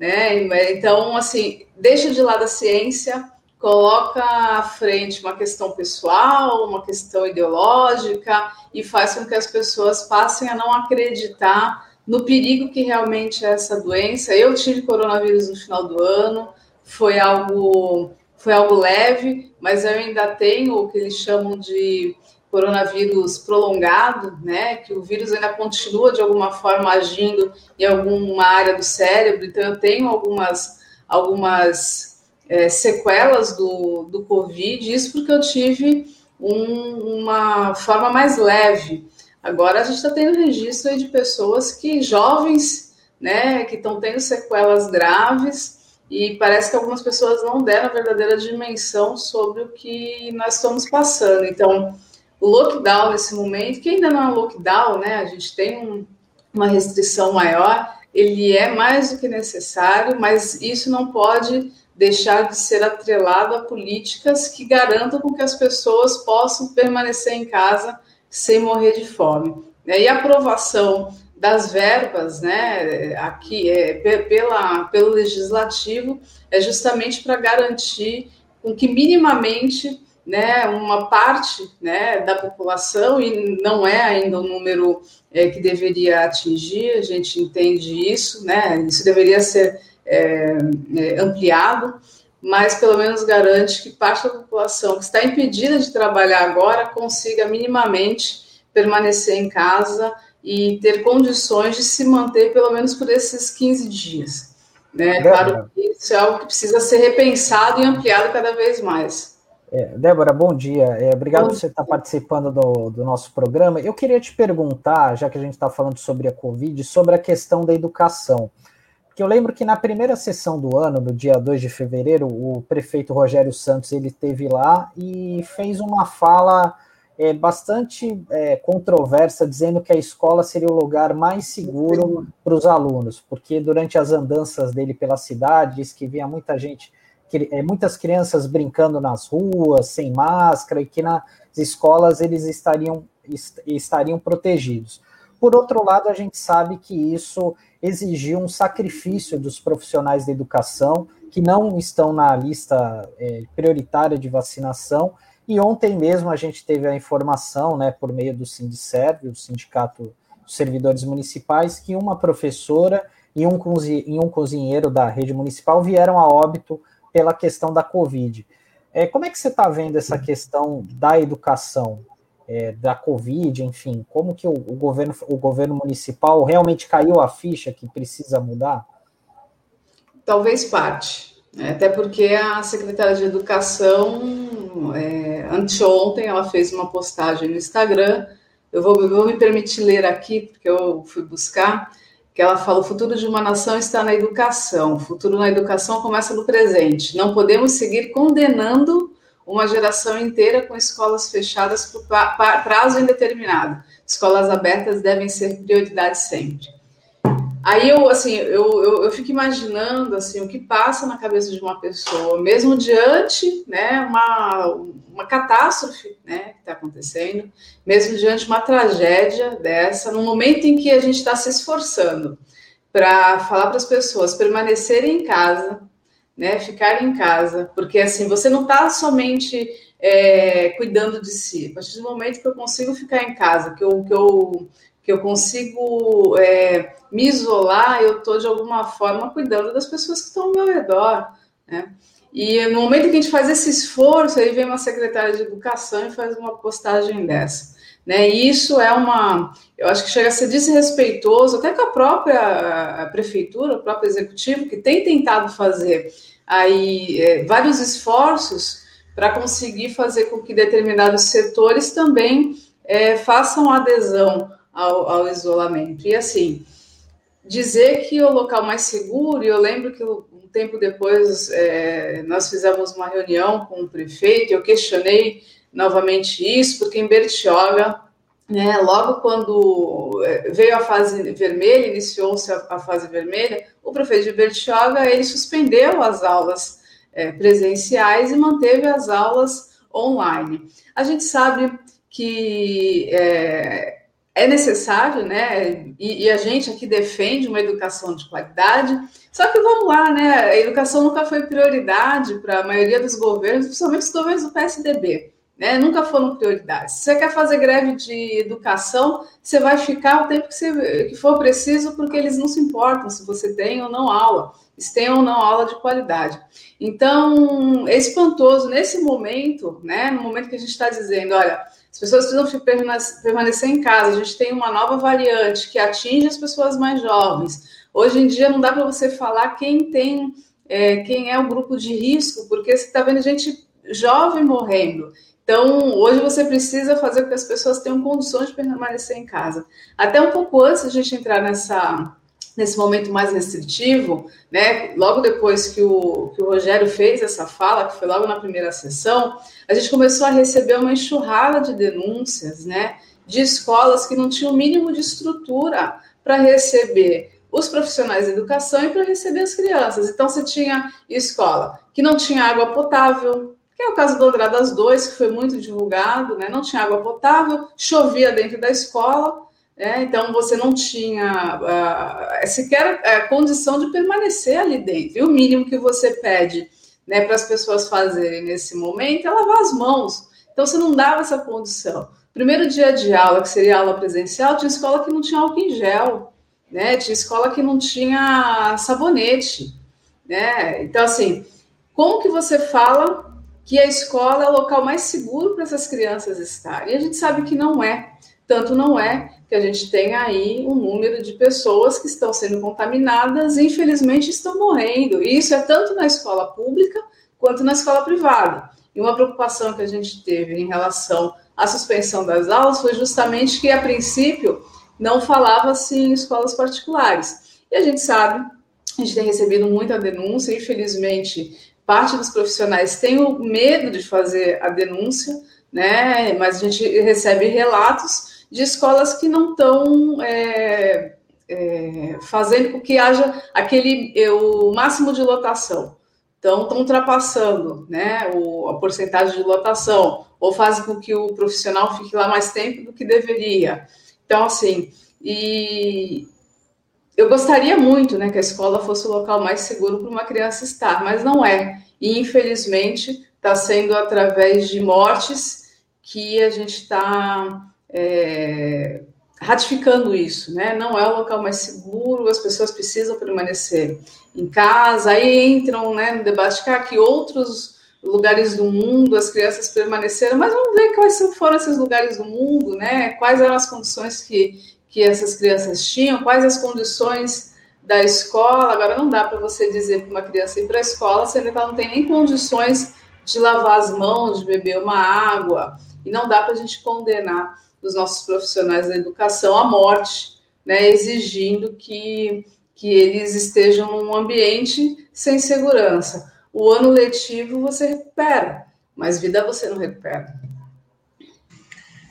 né, então, assim, deixa de lado a ciência, coloca à frente uma questão pessoal, uma questão ideológica e faz com que as pessoas passem a não acreditar no perigo que realmente é essa doença. Eu tive coronavírus no final do ano, foi algo foi algo leve, mas eu ainda tenho o que eles chamam de coronavírus prolongado, né? Que o vírus ainda continua de alguma forma agindo em alguma área do cérebro. Então eu tenho algumas algumas é, sequelas do, do Covid, isso porque eu tive um, uma forma mais leve. Agora a gente está tendo registro de pessoas que, jovens, né, que estão tendo sequelas graves, e parece que algumas pessoas não deram a verdadeira dimensão sobre o que nós estamos passando. Então, lockdown nesse momento, que ainda não é um lockdown, né, a gente tem um, uma restrição maior, ele é mais do que necessário, mas isso não pode deixar de ser atrelado a políticas que garantam que as pessoas possam permanecer em casa sem morrer de fome. E a aprovação das verbas, né, aqui é, pela, pelo legislativo, é justamente para garantir com que minimamente, né, uma parte, né, da população e não é ainda o número é, que deveria atingir, a gente entende isso, né, isso deveria ser é, é ampliado, mas pelo menos garante que parte da população que está impedida de trabalhar agora consiga minimamente permanecer em casa e ter condições de se manter pelo menos por esses 15 dias. Né? Claro que isso é algo que precisa ser repensado e ampliado cada vez mais. É, Débora, bom dia. É, obrigado por você estar participando do, do, nosso programa. Eu queria te perguntar, já que a gente está falando sobre a Covid, sobre a questão da educação. Porque eu lembro que na primeira sessão do ano, no dia 2 de fevereiro, o prefeito Rogério Santos ele esteve lá e fez uma fala é, bastante é, controversa, dizendo que a escola seria o lugar mais seguro para os alunos, porque durante as andanças dele pela cidade, diz que via muita gente, muitas crianças brincando nas ruas, sem máscara, e que nas escolas eles estariam, estariam protegidos. Por outro lado, a gente sabe que isso exigiu um sacrifício dos profissionais da educação que não estão na lista é, prioritária de vacinação. E ontem mesmo a gente teve a informação, né, por meio do Sindicerv, o Sindicato dos Servidores Municipais, que uma professora e um cozinheiro da rede municipal vieram a óbito pela questão da Covid. É, como é que você está vendo essa questão da educação? é, da Covid, enfim, como que o, o, governo, o governo municipal realmente caiu a ficha que precisa mudar? Talvez parte, né? até porque a secretária de Educação, é, anteontem, ela fez uma postagem no Instagram, eu vou, vou me permitir ler aqui, porque eu fui buscar, que ela fala: o futuro de uma nação está na educação, o futuro na educação começa no presente. Não podemos seguir condenando uma geração inteira com escolas fechadas por prazo indeterminado. Escolas abertas devem ser prioridade sempre. Aí eu, assim, eu, eu, eu, fico imaginando, assim, o que passa na cabeça de uma pessoa, mesmo diante, né, uma, uma catástrofe, né, que está acontecendo, mesmo diante de uma tragédia dessa, no momento em que a gente está se esforçando para falar para as pessoas permanecerem em casa, né, ficarem em casa, porque, assim, você não está somente é, cuidando de si. A partir do momento que eu consigo ficar em casa, que eu, que eu, que eu consigo é, me isolar, eu estou de alguma forma cuidando das pessoas que estão ao meu redor. Né? E no momento que a gente faz esse esforço, aí vem uma secretária de educação e faz uma postagem dessa. Né? E isso é uma, eu acho que chega a ser desrespeitoso, até com a própria prefeitura, o próprio executivo, que tem tentado fazer aí é, vários esforços para conseguir fazer com que determinados setores também é, façam adesão ao, ao, isolamento. E assim, dizer que o local mais seguro, e eu lembro que um tempo depois é, nós fizemos uma reunião com o prefeito, eu questionei novamente isso, porque em Bertioga, né, logo quando é, veio a fase vermelha, iniciou-se a, a, fase vermelha, o prefeito de Bertioga, ele suspendeu as aulas é, presenciais e manteve as aulas online. A gente sabe que é, é necessário, né? E, e, a gente aqui defende uma educação de qualidade. Só que vamos lá, né? A educação nunca foi prioridade para a maioria dos governos, principalmente os governos do PSDB. Né? Nunca foram prioridades. Se você quer fazer greve de educação, você vai ficar o tempo que, você, que for preciso, porque eles não se importam se você tem ou não aula se tem ou não aula de qualidade. Então, é espantoso nesse momento, né? No momento que a gente está dizendo, olha, as pessoas precisam permanecer em casa, a gente tem uma nova variante que atinge as pessoas mais jovens. Hoje em dia não dá para você falar quem tem, é, quem é o grupo de risco, porque você está vendo gente jovem morrendo. Então, hoje você precisa fazer com que as pessoas tenham condições de permanecer em casa. Até um pouco antes de a gente entrar nessa nesse momento mais restritivo, né, logo depois que o, que o Rogério fez essa fala, que foi logo na primeira sessão, a gente começou a receber uma enxurrada de denúncias, né, de escolas que não tinham o mínimo de estrutura para receber os profissionais de educação e para receber as crianças. Então, você tinha escola que não tinha água potável, que é o caso do Andradas 2, que foi muito divulgado, né? não tinha água potável, chovia dentro da escola, é, então, você não tinha uh, sequer a condição de permanecer ali dentro. E o mínimo que você pede né, para as pessoas fazerem nesse momento é lavar as mãos. Então, você não dava essa condição. Primeiro dia de aula, que seria aula presencial, tinha escola que não tinha álcool em gel, né? tinha escola que não tinha sabonete. Né? Então, assim, como que você fala que a escola é o local mais seguro para essas crianças estarem? E a gente sabe que não é. Tanto não é que a gente tem aí um número de pessoas que estão sendo contaminadas e, infelizmente, estão morrendo. E isso é tanto na escola pública quanto na escola privada. E uma preocupação que a gente teve em relação à suspensão das aulas foi justamente que, a princípio, não falava-se em escolas particulares. E a gente sabe, a gente tem recebido muita denúncia, infelizmente, parte dos profissionais tem o medo de fazer a denúncia, né? Mas a gente recebe relatos de escolas que não estão é, é, fazendo com que haja aquele o máximo de lotação. Então, estão ultrapassando né, o, a porcentagem de lotação, ou fazem com que o profissional fique lá mais tempo do que deveria. Então, assim, e eu gostaria muito né, que a escola fosse o local mais seguro para uma criança estar, mas não é. E, infelizmente, está sendo através de mortes que a gente está é, ratificando isso, né? Não é o local mais seguro, as pessoas precisam permanecer em casa. Aí entram né, no debate ah, que outros lugares do mundo as crianças permaneceram, mas vamos ver quais foram esses lugares do mundo, né? Quais eram as condições que, que essas crianças tinham, quais as condições da escola. Agora não dá para você dizer para uma criança ir para a escola se ela não tem nem condições de lavar as mãos, de beber uma água, e não dá para a gente condenar dos nossos profissionais da educação à morte, né, exigindo que, que eles estejam num ambiente sem segurança. O ano letivo você recupera, mas vida você não recupera.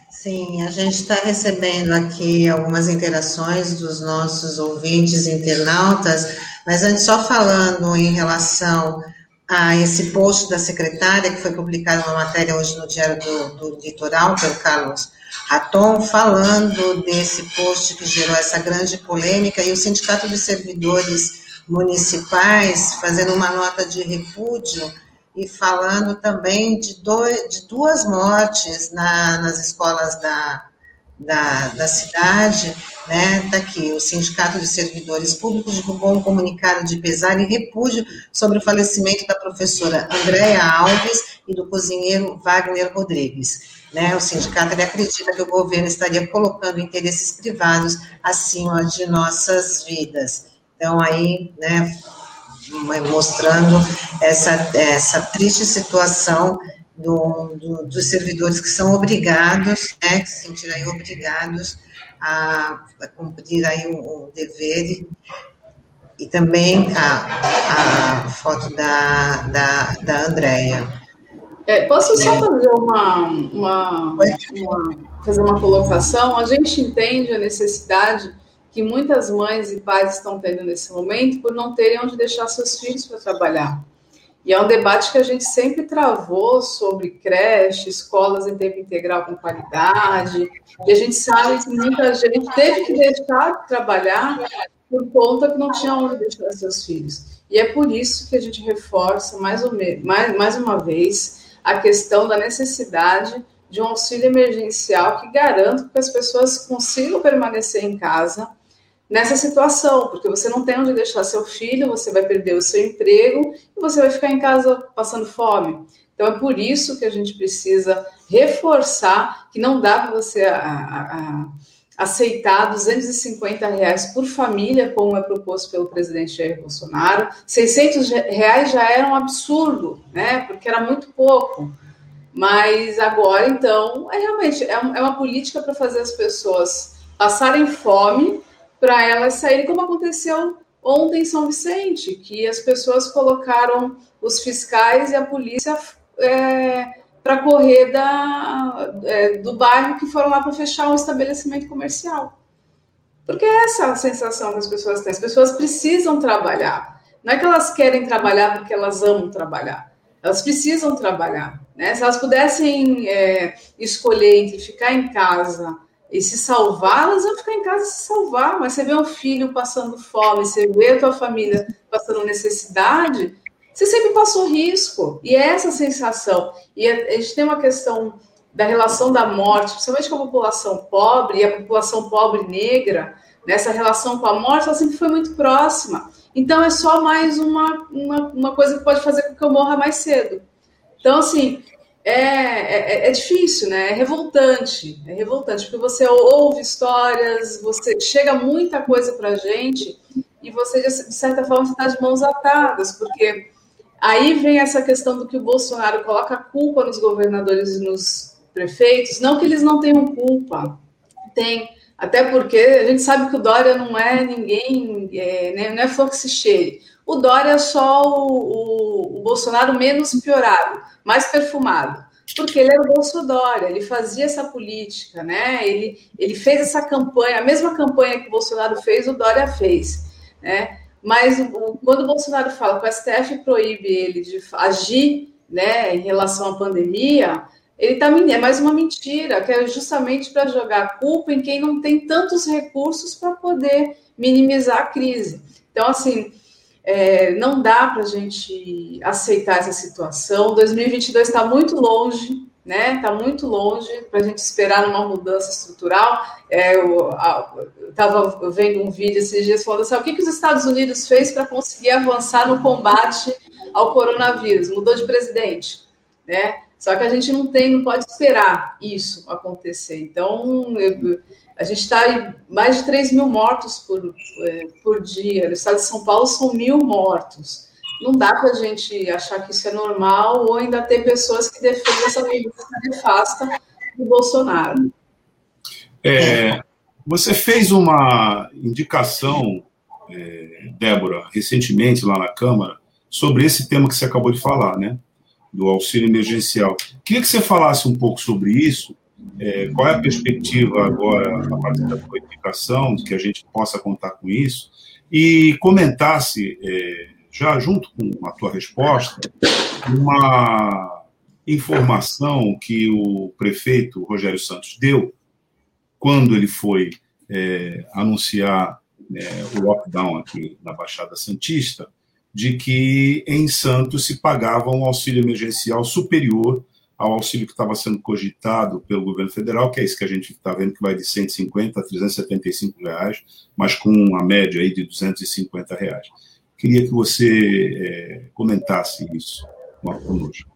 Sim, a gente está recebendo aqui algumas interações dos nossos ouvintes internautas, mas antes só falando em relação a esse post da secretária, que foi publicado uma matéria hoje no Diário do, do Litoral, pelo Carlos Raton, falando desse post que gerou essa grande polêmica, e o Sindicato de Servidores Municipais fazendo uma nota de repúdio e falando também de, dois, de duas mortes na, nas escolas da, da, da cidade, né, está aqui, o Sindicato de Servidores Públicos divulgou um comunicado de pesar e repúdio sobre o falecimento da professora Andréa Alves e do cozinheiro Wagner Rodrigues. Né, o sindicato ele acredita que o governo estaria colocando interesses privados acima de nossas vidas. Então, aí, né, mostrando essa, essa triste situação do, do, dos servidores que são obrigados, né, que se sentirem obrigados a, a cumprir aí o, o, dever e também a, a foto da, da, da Andrea. É, posso só fazer uma, uma, uma, fazer uma colocação? A gente entende a necessidade que muitas mães e pais estão tendo nesse momento por não terem onde deixar seus filhos para trabalhar. E é um debate que a gente sempre travou sobre creche, escolas em tempo integral com qualidade. E a gente sabe que muita gente teve que deixar de trabalhar por conta que não tinha onde deixar seus filhos. E é por isso que a gente reforça mais, mais, mais uma vez a questão da necessidade de um auxílio emergencial que garanta que as pessoas consigam permanecer em casa nessa situação, porque você não tem onde deixar seu filho, você vai perder o seu emprego e você vai ficar em casa passando fome. Então é por isso que a gente precisa reforçar que não dá para você a, a, a aceitar 250 reais por família, como é proposto pelo presidente Jair Bolsonaro. 600 reais já era um absurdo, né? Porque era muito pouco. Mas agora, então, é realmente é, é uma política para fazer as pessoas passarem fome para elas saírem, como aconteceu ontem em São Vicente, que as pessoas colocaram os fiscais e a polícia é, para correr da, é, do bairro que foram lá para fechar um estabelecimento comercial. Porque é essa a sensação que as pessoas têm. As pessoas precisam trabalhar. Não é que elas querem trabalhar porque elas amam trabalhar. Elas precisam trabalhar. Né? Se elas pudessem é, escolher entre ficar em casa e se salvar, elas vão ficar em casa se salvar, mas você vê um filho passando fome, você vê a tua família passando necessidade, você sempre passou risco. E é essa sensação. E a gente tem uma questão da relação da morte, principalmente com a população pobre e a população pobre negra, nessa relação com a morte, ela sempre foi muito próxima. Então é só mais uma, uma, uma coisa que pode fazer com que eu morra mais cedo. Então, assim, é, é, é, difícil, né? É revoltante, é revoltante, porque você ouve histórias, você chega muita coisa para a gente e você, de certa forma, está de mãos atadas, porque aí vem essa questão do que o Bolsonaro coloca a culpa nos governadores e nos prefeitos, não que eles não tenham culpa, tem, até porque a gente sabe que o Dória não é ninguém, é, né, não é flor que se cheire. O Dória é só o, o, o Bolsonaro menos piorado mais perfumado, porque ele era o Bolsonaro, ele fazia essa política, né? Ele, ele fez essa campanha, a mesma campanha que o Bolsonaro fez, o Dória fez, né? Mas o, quando o Bolsonaro fala que o STF proíbe ele de agir, né, em relação à pandemia, ele está é mais uma mentira, que é justamente para jogar a culpa em quem não tem tantos recursos para poder minimizar a crise. Então, assim, é, não dá para a gente aceitar essa situação. 2022 está muito longe, né? Está muito longe para a gente esperar uma mudança estrutural. É, eu estava vendo um vídeo esses dias falando assim: o que, que os Estados Unidos fez para conseguir avançar no combate ao coronavírus? Mudou de presidente, né? Só que a gente não tem, não pode esperar isso acontecer. Então, eu, a gente está em mais de 3 mil mortos por, é, por dia. No estado de São Paulo são mil mortos. Não dá para a gente achar que isso é normal ou ainda ter pessoas que defendem essa medida nefasta do Bolsonaro. É, você fez uma indicação, é, Débora, recentemente lá na Câmara, sobre esse tema que você acabou de falar, né? Do auxílio emergencial. Queria que você falasse um pouco sobre isso é, qual é a perspectiva agora, a partir da codificação, que a gente possa contar com isso, e comentasse, é, já junto com a tua resposta, uma informação que o prefeito Rogério Santos deu quando ele foi é, anunciar é, o lockdown aqui na Baixada Santista, de que em Santos se pagava um auxílio emergencial superior ao auxílio que estava sendo cogitado pelo governo federal, que é isso que a gente está vendo que vai de 150 a 375 reais, mas com a média aí de 250 reais. Queria que você é, comentasse isso conosco.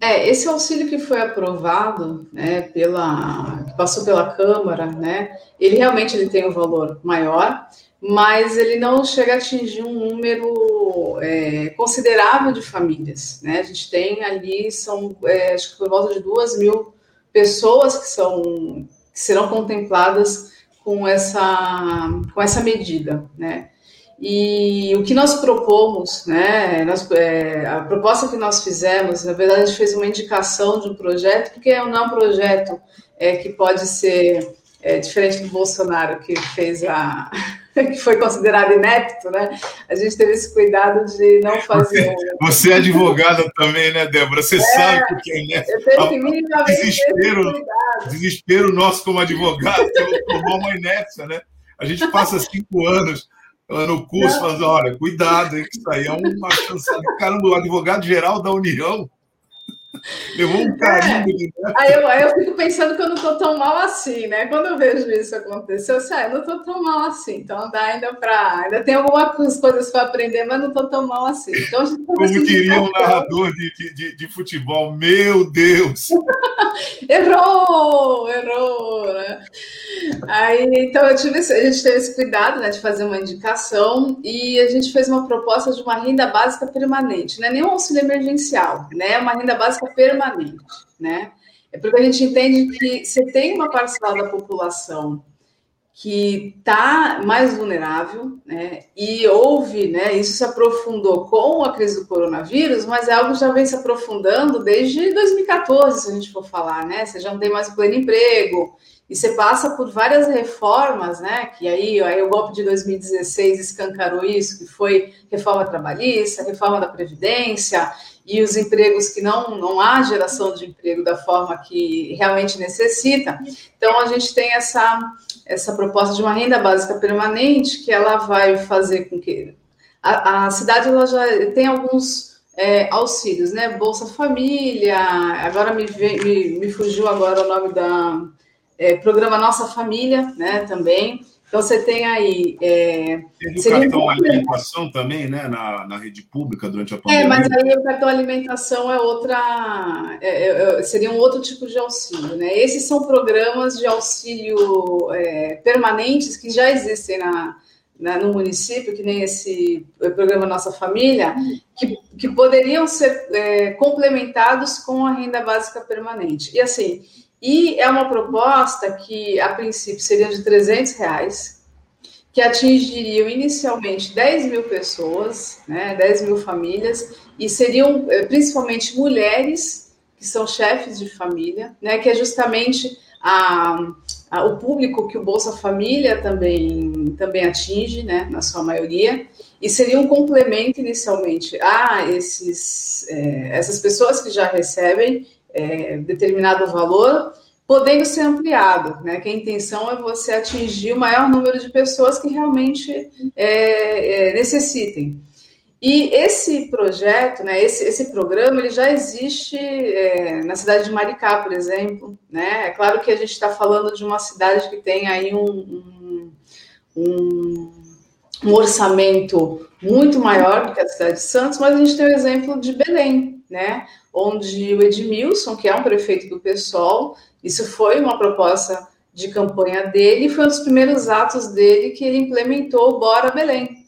É, esse auxílio que foi aprovado, né, pela, que passou pela Câmara, né, ele realmente ele tem um valor maior, mas ele não chega a atingir um número é, considerável de famílias. Né? A gente tem ali, são, é, acho que por volta de duas mil pessoas que, são, que serão contempladas com essa, com essa medida. Né? E o que nós propomos, né, nós, é, a proposta que nós fizemos, na verdade, a gente fez uma indicação de um projeto, porque não é um projeto é, que pode ser é, diferente do Bolsonaro, que fez a, que foi considerado inepto, né? A gente teve esse cuidado de não fazer. Você, é advogada também, né, Débora? Você é, sabe o que é inepto. Eu tenho que minimamente desespero, desespero nosso como advogado, que é tomar uma inépcia, né? A gente passa cinco anos no curso não. falando: olha, cuidado, hein, que isso aí é uma chance. Caramba, o advogado geral da União Levou um carinho. É. Aí, eu, aí eu fico pensando que eu não estou tão mal assim, né? Quando eu vejo isso acontecer, eu sei, ah, eu não estou tão mal assim. Então dá ainda para. Ainda tem algumas coisas para aprender, mas não estou tão mal assim. Então, Como diria um narrador de, de, de, futebol, meu Deus! errou! Errou! Né? Aí, então eu tive, a gente teve esse cuidado né, de fazer uma indicação e a gente fez uma proposta de uma renda básica permanente, não é nem um auxílio emergencial, né? Uma renda básica permanente, né? É porque a gente entende que você tem uma parcela da população que está mais vulnerável, né? E houve, né? Isso se aprofundou com a crise do coronavírus, mas é algo que já vem se aprofundando desde 2014, se a gente for falar, né? Você já não tem mais o pleno emprego, e você passa por várias reformas, né? Que aí, aí o golpe de 2016 escancarou isso, que foi reforma trabalhista, reforma da Previdência, e os empregos que não, não há geração de emprego da forma que realmente necessita. Então, a gente tem essa, essa proposta de uma renda básica permanente que ela vai fazer com que a, a cidade ela já tem alguns é, auxílios, né? Bolsa Família, agora me, me, me fugiu agora o nome da é, programa Nossa Família, né? Também. Então, você tem aí. É, Teve o cartão alimentação também, né, na, na rede pública durante a pandemia. É, mas aí o cartão alimentação é outra. É, é, é, seria um outro tipo de auxílio, né? Esses são programas de auxílio é, permanentes que já existem na, na, no município, que nem esse programa Nossa Família, que, que poderiam ser é, complementados com a renda básica permanente. E assim. E é uma proposta que, a princípio, seria de 300 reais, que atingiriam inicialmente 10 mil pessoas, né, 10 mil famílias, e seriam eh, principalmente mulheres que são chefes de família, né, que é justamente a, a, o público que o Bolsa Família também, também atinge, né, na sua maioria, e seria um complemento inicialmente a esses, é, essas pessoas que já recebem é, determinado valor, podendo ser ampliado, né? Que a intenção é você atingir o maior número de pessoas que realmente é, é, necessitem. E esse projeto, né, esse, esse programa, ele já existe é, na cidade de Maricá, por exemplo. Né? É claro que a gente está falando de uma cidade que tem aí um, um, um orçamento muito maior do que a cidade de Santos, mas a gente tem o exemplo de Belém, né? Onde o Edmilson, que é um prefeito do PSOL, isso foi uma proposta de campanha dele foi um dos primeiros atos dele que ele implementou o Bora Belém,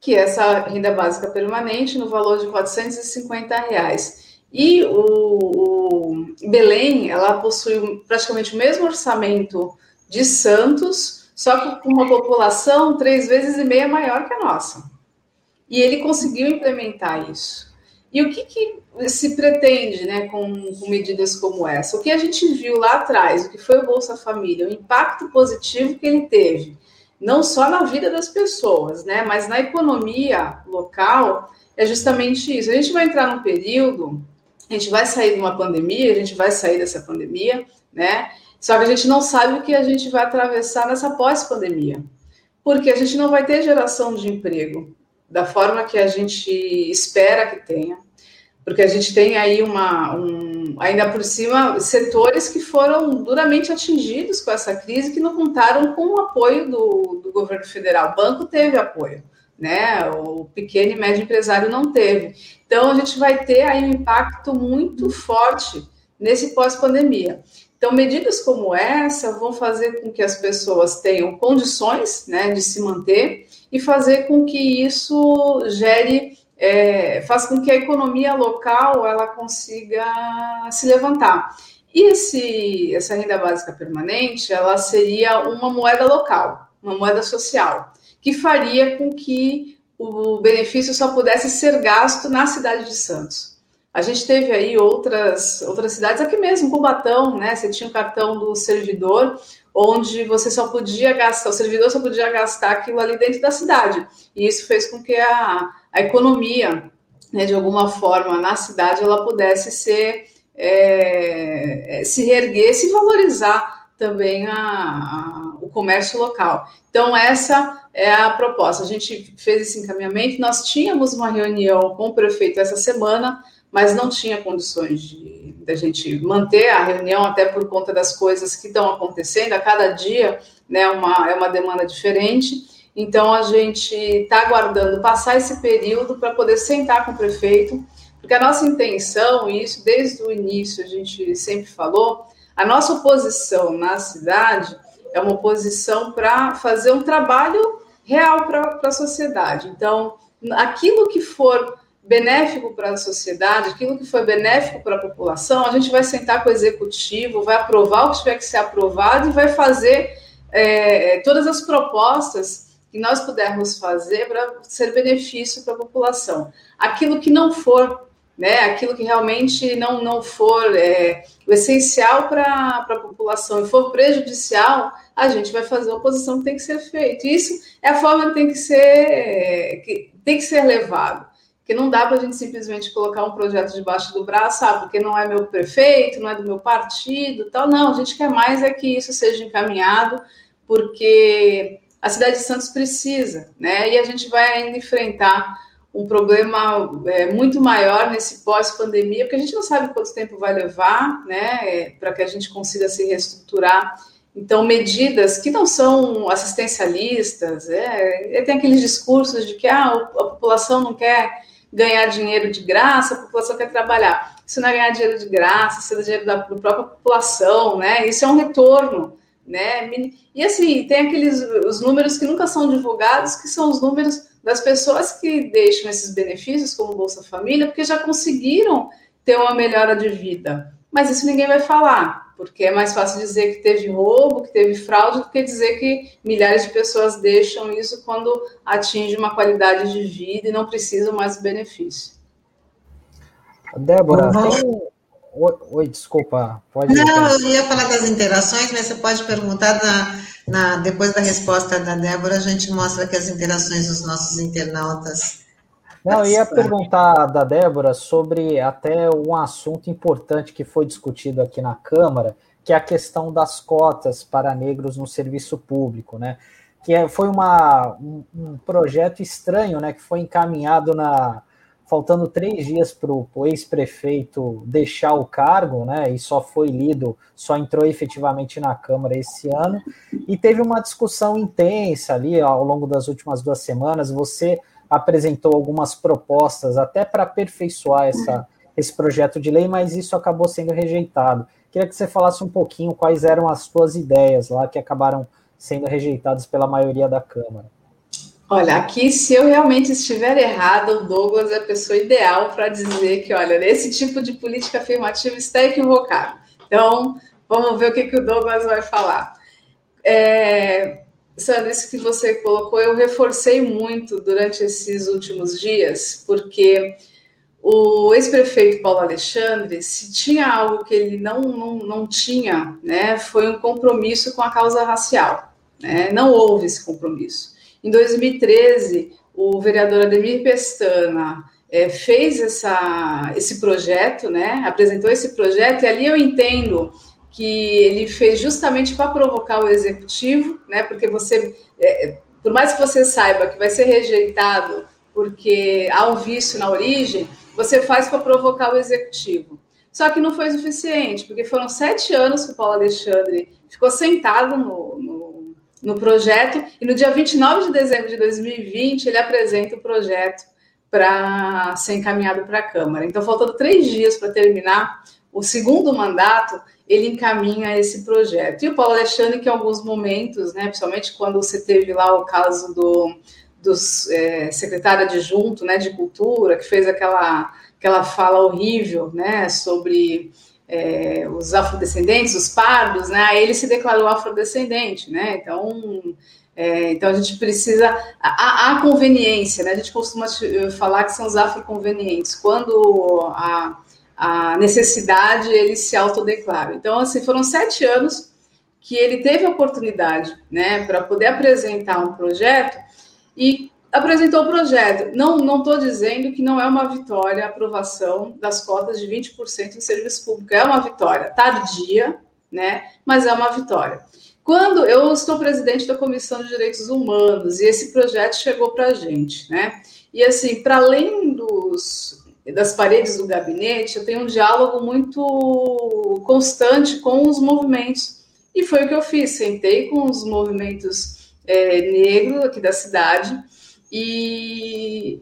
que é essa renda básica permanente no valor de 450 reais. E o, o Belém, ela possui praticamente o mesmo orçamento de Santos, só que com uma população três vezes e meia maior que a nossa. E ele conseguiu implementar isso. E o que, que se pretende né, com, com, medidas como essa? O que a gente viu lá atrás, o que foi o Bolsa Família, o impacto positivo que ele teve, não só na vida das pessoas, né, mas na economia local, é justamente isso. A gente vai entrar num período, a gente vai sair de uma pandemia, a gente vai sair dessa pandemia, né? Só que a gente não sabe o que a gente vai atravessar nessa pós-pandemia, porque a gente não vai ter geração de emprego da forma que a gente espera que tenha, porque a gente tem aí uma, um, ainda por cima, setores que foram duramente atingidos com essa crise, que não contaram com o apoio do, do governo federal. O banco teve apoio, né? O pequeno e médio empresário não teve. Então, a gente vai ter aí um impacto muito forte nesse pós-pandemia. Então, medidas como essa vão fazer com que as pessoas tenham condições né, de se manter e fazer com que isso gere, é, faça com que a economia local ela consiga se levantar. E esse, essa renda básica permanente, ela seria uma moeda local, uma moeda social, que faria com que o benefício só pudesse ser gasto na cidade de Santos. A gente teve aí outras, outras cidades, aqui mesmo, Cubatão, né? Você tinha o cartão do servidor, onde você só podia gastar, o servidor só podia gastar aquilo ali dentro da cidade. E isso fez com que a, a economia, né, de alguma forma, na cidade, ela pudesse ser, é, é se reerguer, se valorizar também a, a, o comércio local. Então, essa é a proposta. A gente fez esse encaminhamento, nós tínhamos uma reunião com o prefeito essa semana, mas não tinha condições de, de a gente manter a reunião, até por conta das coisas que estão acontecendo, a cada dia né, uma, é uma demanda diferente. Então, a gente está aguardando passar esse período para poder sentar com o prefeito, porque a nossa intenção, e isso desde o início a gente sempre falou, a nossa oposição na cidade é uma oposição para fazer um trabalho real para a sociedade. Então, aquilo que for benéfico para a sociedade, aquilo que foi benéfico para a população, a gente vai sentar com o executivo, vai aprovar o que tiver que ser aprovado e vai fazer é, todas as propostas que nós pudermos fazer para ser benefício para a população. Aquilo que não for, né, aquilo que realmente não, não for é, o essencial para a população e for prejudicial, a gente vai fazer a oposição que tem que ser feita. Isso é a forma que tem que ser, é, que tem que ser levado. Porque não dá para a gente simplesmente colocar um projeto debaixo do braço, ah, porque não é meu prefeito, não é do meu partido, tal. Não, a gente quer mais é que isso seja encaminhado, porque a cidade de Santos precisa, né? E a gente vai ainda enfrentar um problema é, muito maior nesse pós-pandemia, porque a gente não sabe quanto tempo vai levar, né, é, para que a gente consiga se reestruturar. Então, medidas que não são assistencialistas, é, tem aqueles discursos de que ah, a população não quer ganhar dinheiro de graça, a população quer trabalhar. Isso não é ganhar dinheiro de graça, isso é dinheiro da, da própria população, né? Isso é um retorno, né? E assim, tem aqueles os números que nunca são divulgados, que são os números das pessoas que deixam esses benefícios, como Bolsa Família, porque já conseguiram ter uma melhora de vida. Mas isso ninguém vai falar porque é mais fácil dizer que teve roubo, que teve fraude, do que dizer que milhares de pessoas deixam isso quando atinge uma qualidade de vida e não precisam mais do benefício. Débora, uhum. tem... oi, oi, desculpa, pode. Não, eu ia falar das interações, mas você pode perguntar na, na, depois da resposta da Débora, a gente mostra que as interações dos nossos internautas não, eu ia perguntar da Débora sobre até um assunto importante que foi discutido aqui na Câmara, que é a questão das cotas para negros no serviço público, né? Que é, foi uma, um, um projeto estranho, né? Que foi encaminhado na. Faltando três dias para o ex-prefeito deixar o cargo, né? E só foi lido, só entrou efetivamente na Câmara esse ano. E teve uma discussão intensa ali ao longo das últimas duas semanas. Você apresentou algumas propostas até para aperfeiçoar essa, esse projeto de lei, mas isso acabou sendo rejeitado. Queria que você falasse um pouquinho quais eram as suas ideias lá que acabaram sendo rejeitadas pela maioria da Câmara. Olha, aqui, se eu realmente estiver errada, o Douglas é a pessoa ideal para dizer que, olha, esse tipo de política afirmativa está equivocado. Então, vamos ver o que, que o Douglas vai falar. É, Sandra, isso que você colocou, eu reforcei muito durante esses últimos dias, porque o ex-prefeito Paulo Alexandre, se tinha algo que ele não, não, não tinha, né, foi um compromisso com a causa racial. Né? Não houve esse compromisso. Em 2013, o vereador Ademir Pestana é, fez essa, esse projeto, né, apresentou esse projeto, e ali eu entendo que ele fez justamente para provocar o executivo, né, porque você, é, por mais que você saiba que vai ser rejeitado porque há um vício na origem, você faz para provocar o executivo. Só que não foi suficiente, porque foram sete anos que o Paulo Alexandre ficou sentado no, no, no projeto, e no dia 29 de dezembro de 2020 ele apresenta o projeto para ser encaminhado para a Câmara. Então, faltando três dias para terminar o segundo mandato, ele encaminha esse projeto. E o Paulo Alexandre, que em alguns momentos, né, principalmente quando você teve lá o caso do, dos é, secretário adjunto né, de cultura, que fez aquela, aquela fala horrível né, sobre é, os afrodescendentes, os pardos, né, ele se declarou afrodescendente, né, então é, então a gente precisa. A, a, conveniência, né? A gente costuma falar que são os afroconvenientes, quando a, a necessidade ele se autodeclara. Então, assim, foram sete anos que ele teve a oportunidade, né, para poder apresentar um projeto e apresentou o projeto. Não não estou dizendo que não é uma vitória a aprovação das cotas de 20% em serviço público. É uma vitória tardia, né, mas é uma vitória. Quando eu estou presidente da Comissão de Direitos Humanos e esse projeto chegou para a gente, né? E assim, para além dos, das paredes do gabinete, eu tenho um diálogo muito constante com os movimentos. E foi o que eu fiz, sentei com os movimentos é, negros aqui da cidade e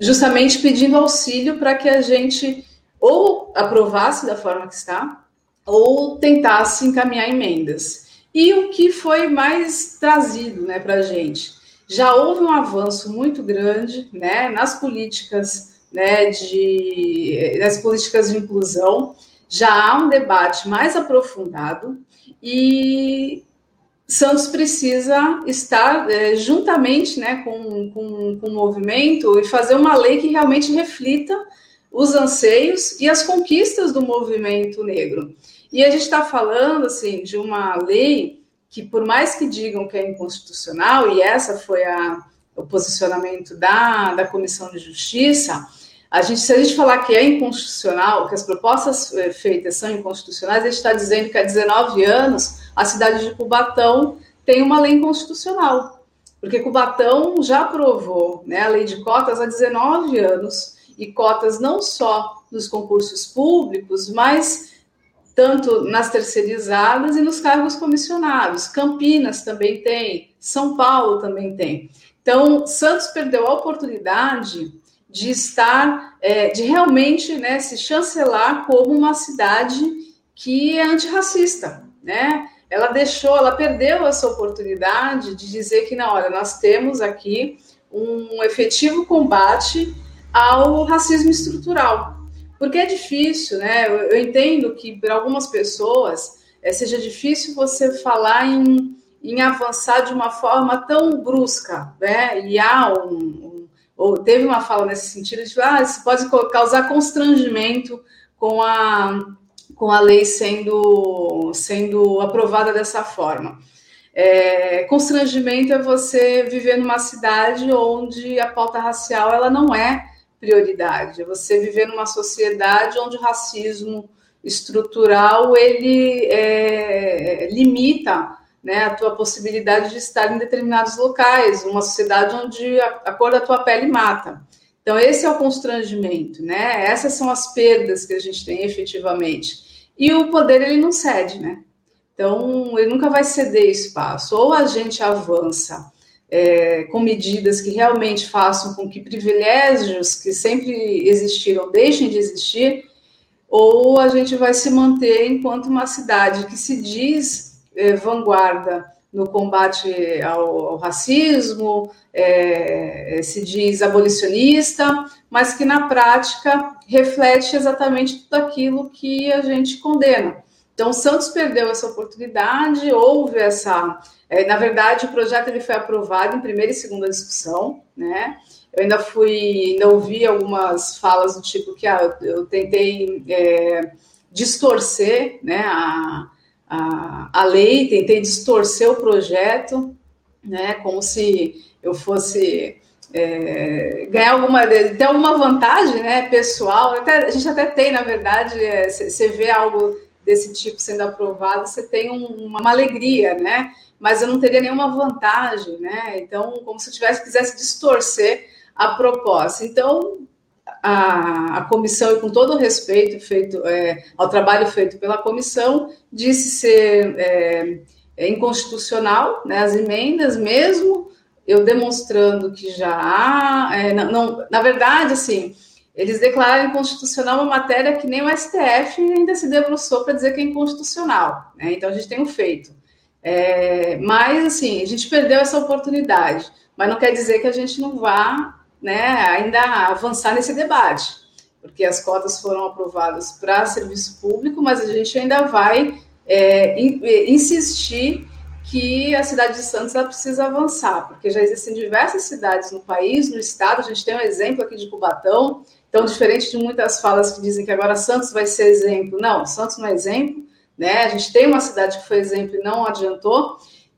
justamente pedindo auxílio para que a gente ou aprovasse da forma que está, ou tentasse encaminhar emendas. E o que foi mais trazido né, para a gente? Já houve um avanço muito grande né, nas políticas né, de, nas políticas de inclusão, já há um debate mais aprofundado e Santos precisa estar é, juntamente né, com, com, com o movimento e fazer uma lei que realmente reflita os anseios e as conquistas do movimento negro. E a gente está falando assim de uma lei que, por mais que digam que é inconstitucional, e essa foi a, o posicionamento da, da Comissão de Justiça, a gente, se a gente falar que é inconstitucional, que as propostas eh, feitas são inconstitucionais, a gente está dizendo que há 19 anos a cidade de Cubatão tem uma lei inconstitucional. Porque Cubatão já aprovou né, a lei de cotas há 19 anos, e cotas não só nos concursos públicos, mas tanto nas terceirizadas e nos cargos comissionados. Campinas também tem, São Paulo também tem. Então, Santos perdeu a oportunidade de estar, é, de realmente né, se chancelar como uma cidade que é antirracista, né? Ela deixou, ela perdeu essa oportunidade de dizer que, na hora, nós temos aqui um efetivo combate ao racismo estrutural. Porque é difícil, né? Eu, eu entendo que para algumas pessoas é, seja difícil você falar em, em avançar de uma forma tão brusca, né? E há um, um ou teve uma fala nesse sentido de ah, isso pode causar constrangimento com a com a lei sendo sendo aprovada dessa forma. É, constrangimento é você viver numa cidade onde a pauta racial ela não é prioridade. É você viver numa sociedade onde o racismo estrutural ele é, limita né, a tua possibilidade de estar em determinados locais, uma sociedade onde a, a cor da tua pele mata. Então, esse é o constrangimento, né? Essas são as perdas que a gente tem efetivamente. E o poder, ele não cede, né? Então, ele nunca vai ceder espaço. Ou a gente avança é, com medidas que realmente façam com que privilégios que sempre existiram deixem de existir, ou a gente vai se manter enquanto uma cidade que se diz é, vanguarda no combate ao, ao racismo, é, se diz abolicionista, mas que na prática reflete exatamente tudo aquilo que a gente condena. Então, Santos perdeu essa oportunidade, houve essa. Na verdade, o projeto ele foi aprovado em primeira e segunda discussão, né? eu ainda fui, ainda ouvi algumas falas do tipo que ah, eu tentei é, distorcer né, a, a, a lei, tentei distorcer o projeto, né, como se eu fosse é, ganhar alguma, ter alguma vantagem né, pessoal. Até, a gente até tem, na verdade, você é, vê algo desse tipo sendo aprovado, você tem um, uma alegria, né? Mas eu não teria nenhuma vantagem, né? Então, como se eu tivesse quisesse distorcer a proposta. Então, a, a comissão, e com todo o respeito feito é, ao trabalho feito pela comissão, disse ser é, é inconstitucional né, as emendas, mesmo eu demonstrando que já há. É, não, não, na verdade, assim, eles declararam inconstitucional uma matéria que nem o STF ainda se debruçou para dizer que é inconstitucional. Né? Então, a gente tem um feito. É, mas, assim, a gente perdeu essa oportunidade. Mas não quer dizer que a gente não vá né, ainda avançar nesse debate, porque as cotas foram aprovadas para serviço público, mas a gente ainda vai é, é, insistir que a cidade de Santos precisa avançar, porque já existem diversas cidades no país, no estado, a gente tem um exemplo aqui de Cubatão, então, diferente de muitas falas que dizem que agora Santos vai ser exemplo, não, Santos não é exemplo, né? A gente tem uma cidade que foi exemplo e não adiantou,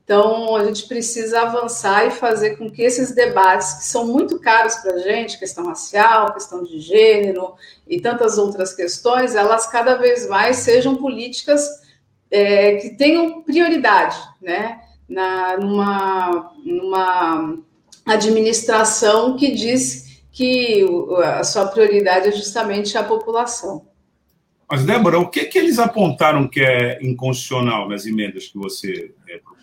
então, a gente precisa avançar e fazer com que esses debates, que são muito caros para a gente, questão racial, questão de gênero e tantas outras questões, elas cada vez mais sejam políticas é, que tenham prioridade, né? Na, numa, numa administração que diz que a sua prioridade é justamente a população. Mas, Débora, o que, que eles apontaram que é inconstitucional nas emendas que você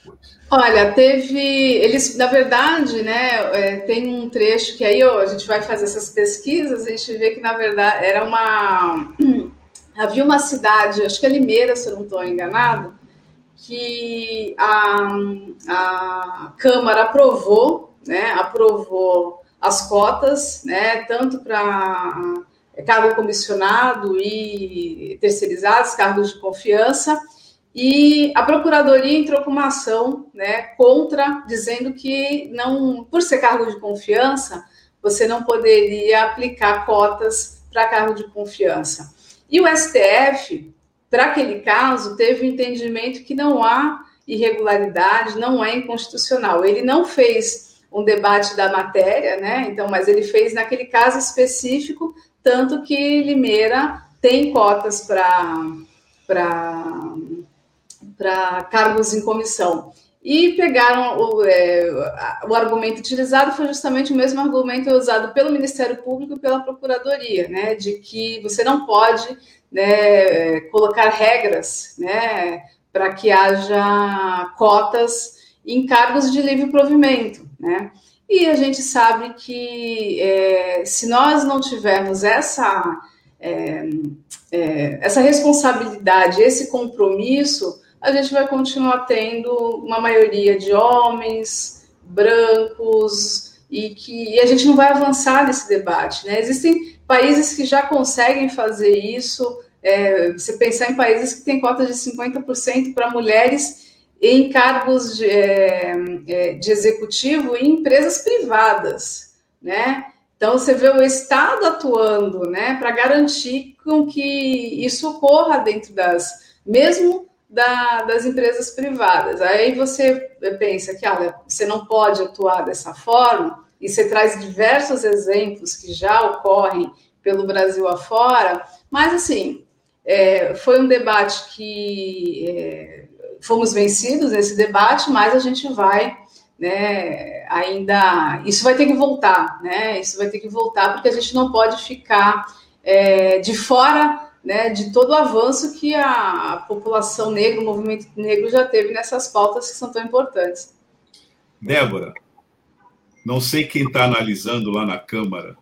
é, propôs? Olha, teve. Eles, na verdade, né, é, tem um trecho que aí ó, a gente vai fazer essas pesquisas, a gente vê que, na verdade, era uma. Havia uma cidade, acho que é Limeira, se eu não estou enganado, que a, a Câmara aprovou, né, aprovou as cotas, né, tanto para cargo comissionado e terceirizados, cargos de confiança, e a procuradoria entrou com uma ação né, contra, dizendo que não, por ser cargo de confiança, você não poderia aplicar cotas para cargo de confiança. E o STF, para aquele caso, teve o entendimento que não há irregularidade, não é inconstitucional. Ele não fez um debate da matéria, né? Então, mas ele fez naquele caso específico, tanto que Limeira tem cotas para para cargos em comissão. E pegaram o, é, o argumento utilizado foi justamente o mesmo argumento usado pelo Ministério Público e pela Procuradoria, né, de que você não pode né, colocar regras né, para que haja cotas em cargos de livre provimento. Né? E a gente sabe que é, se nós não tivermos essa, é, é, essa responsabilidade, esse compromisso, a gente vai continuar tendo uma maioria de homens brancos e que e a gente não vai avançar nesse debate. Né? Existem países que já conseguem fazer isso. É, você pensar em países que têm cotas de 50% para mulheres em cargos de, é, é, de executivo em empresas privadas, né? Então você vê o Estado atuando, né, para garantir com que isso ocorra dentro das, mesmo da, das empresas privadas. Aí você pensa que olha, você não pode atuar dessa forma, e você traz diversos exemplos que já ocorrem pelo Brasil afora, mas assim, é, foi um debate que é, fomos vencidos nesse debate, mas a gente vai né, ainda. Isso vai ter que voltar, né? Isso vai ter que voltar, porque a gente não pode ficar é, de fora né, de todo o avanço que a população negra, o movimento negro já teve nessas pautas que são tão importantes. Débora, não sei quem está analisando lá na Câmara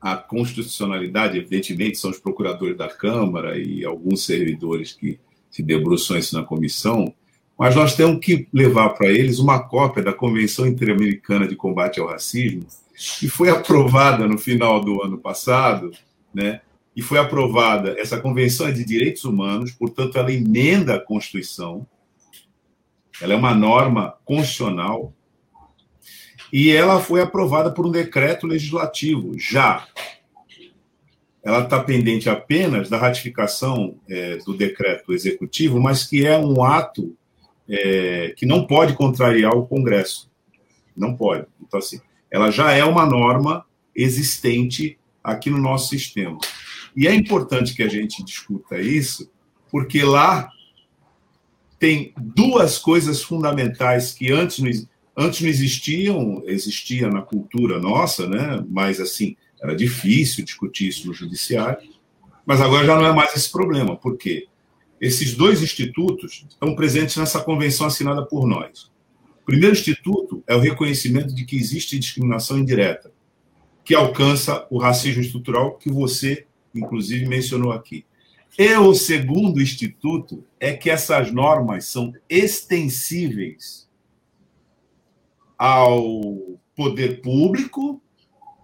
a constitucionalidade, evidentemente são os procuradores da Câmara e alguns servidores que se debruçam isso na comissão, mas nós temos que levar para eles uma cópia da Convenção Interamericana de Combate ao Racismo, que foi aprovada no final do ano passado, né? E foi aprovada. Essa convenção de direitos humanos, portanto, ela emenda a Constituição, ela é uma norma constitucional. e ela foi aprovada por um decreto legislativo, já. Ela está pendente apenas da ratificação é, do decreto executivo, mas que é um ato é, que não pode contrariar o Congresso. Não pode. Então, assim, ela já é uma norma existente aqui no nosso sistema. E é importante que a gente discuta isso, porque lá tem duas coisas fundamentais que antes não, antes não existiam, existia na cultura nossa, né? mas assim, era difícil discutir isso no judiciário, mas agora já não é mais esse problema. Por quê? Esses dois institutos estão presentes nessa convenção assinada por nós. O primeiro instituto é o reconhecimento de que existe discriminação indireta, que alcança o racismo estrutural que você, inclusive, mencionou aqui. E o segundo instituto é que essas normas são extensíveis ao poder público,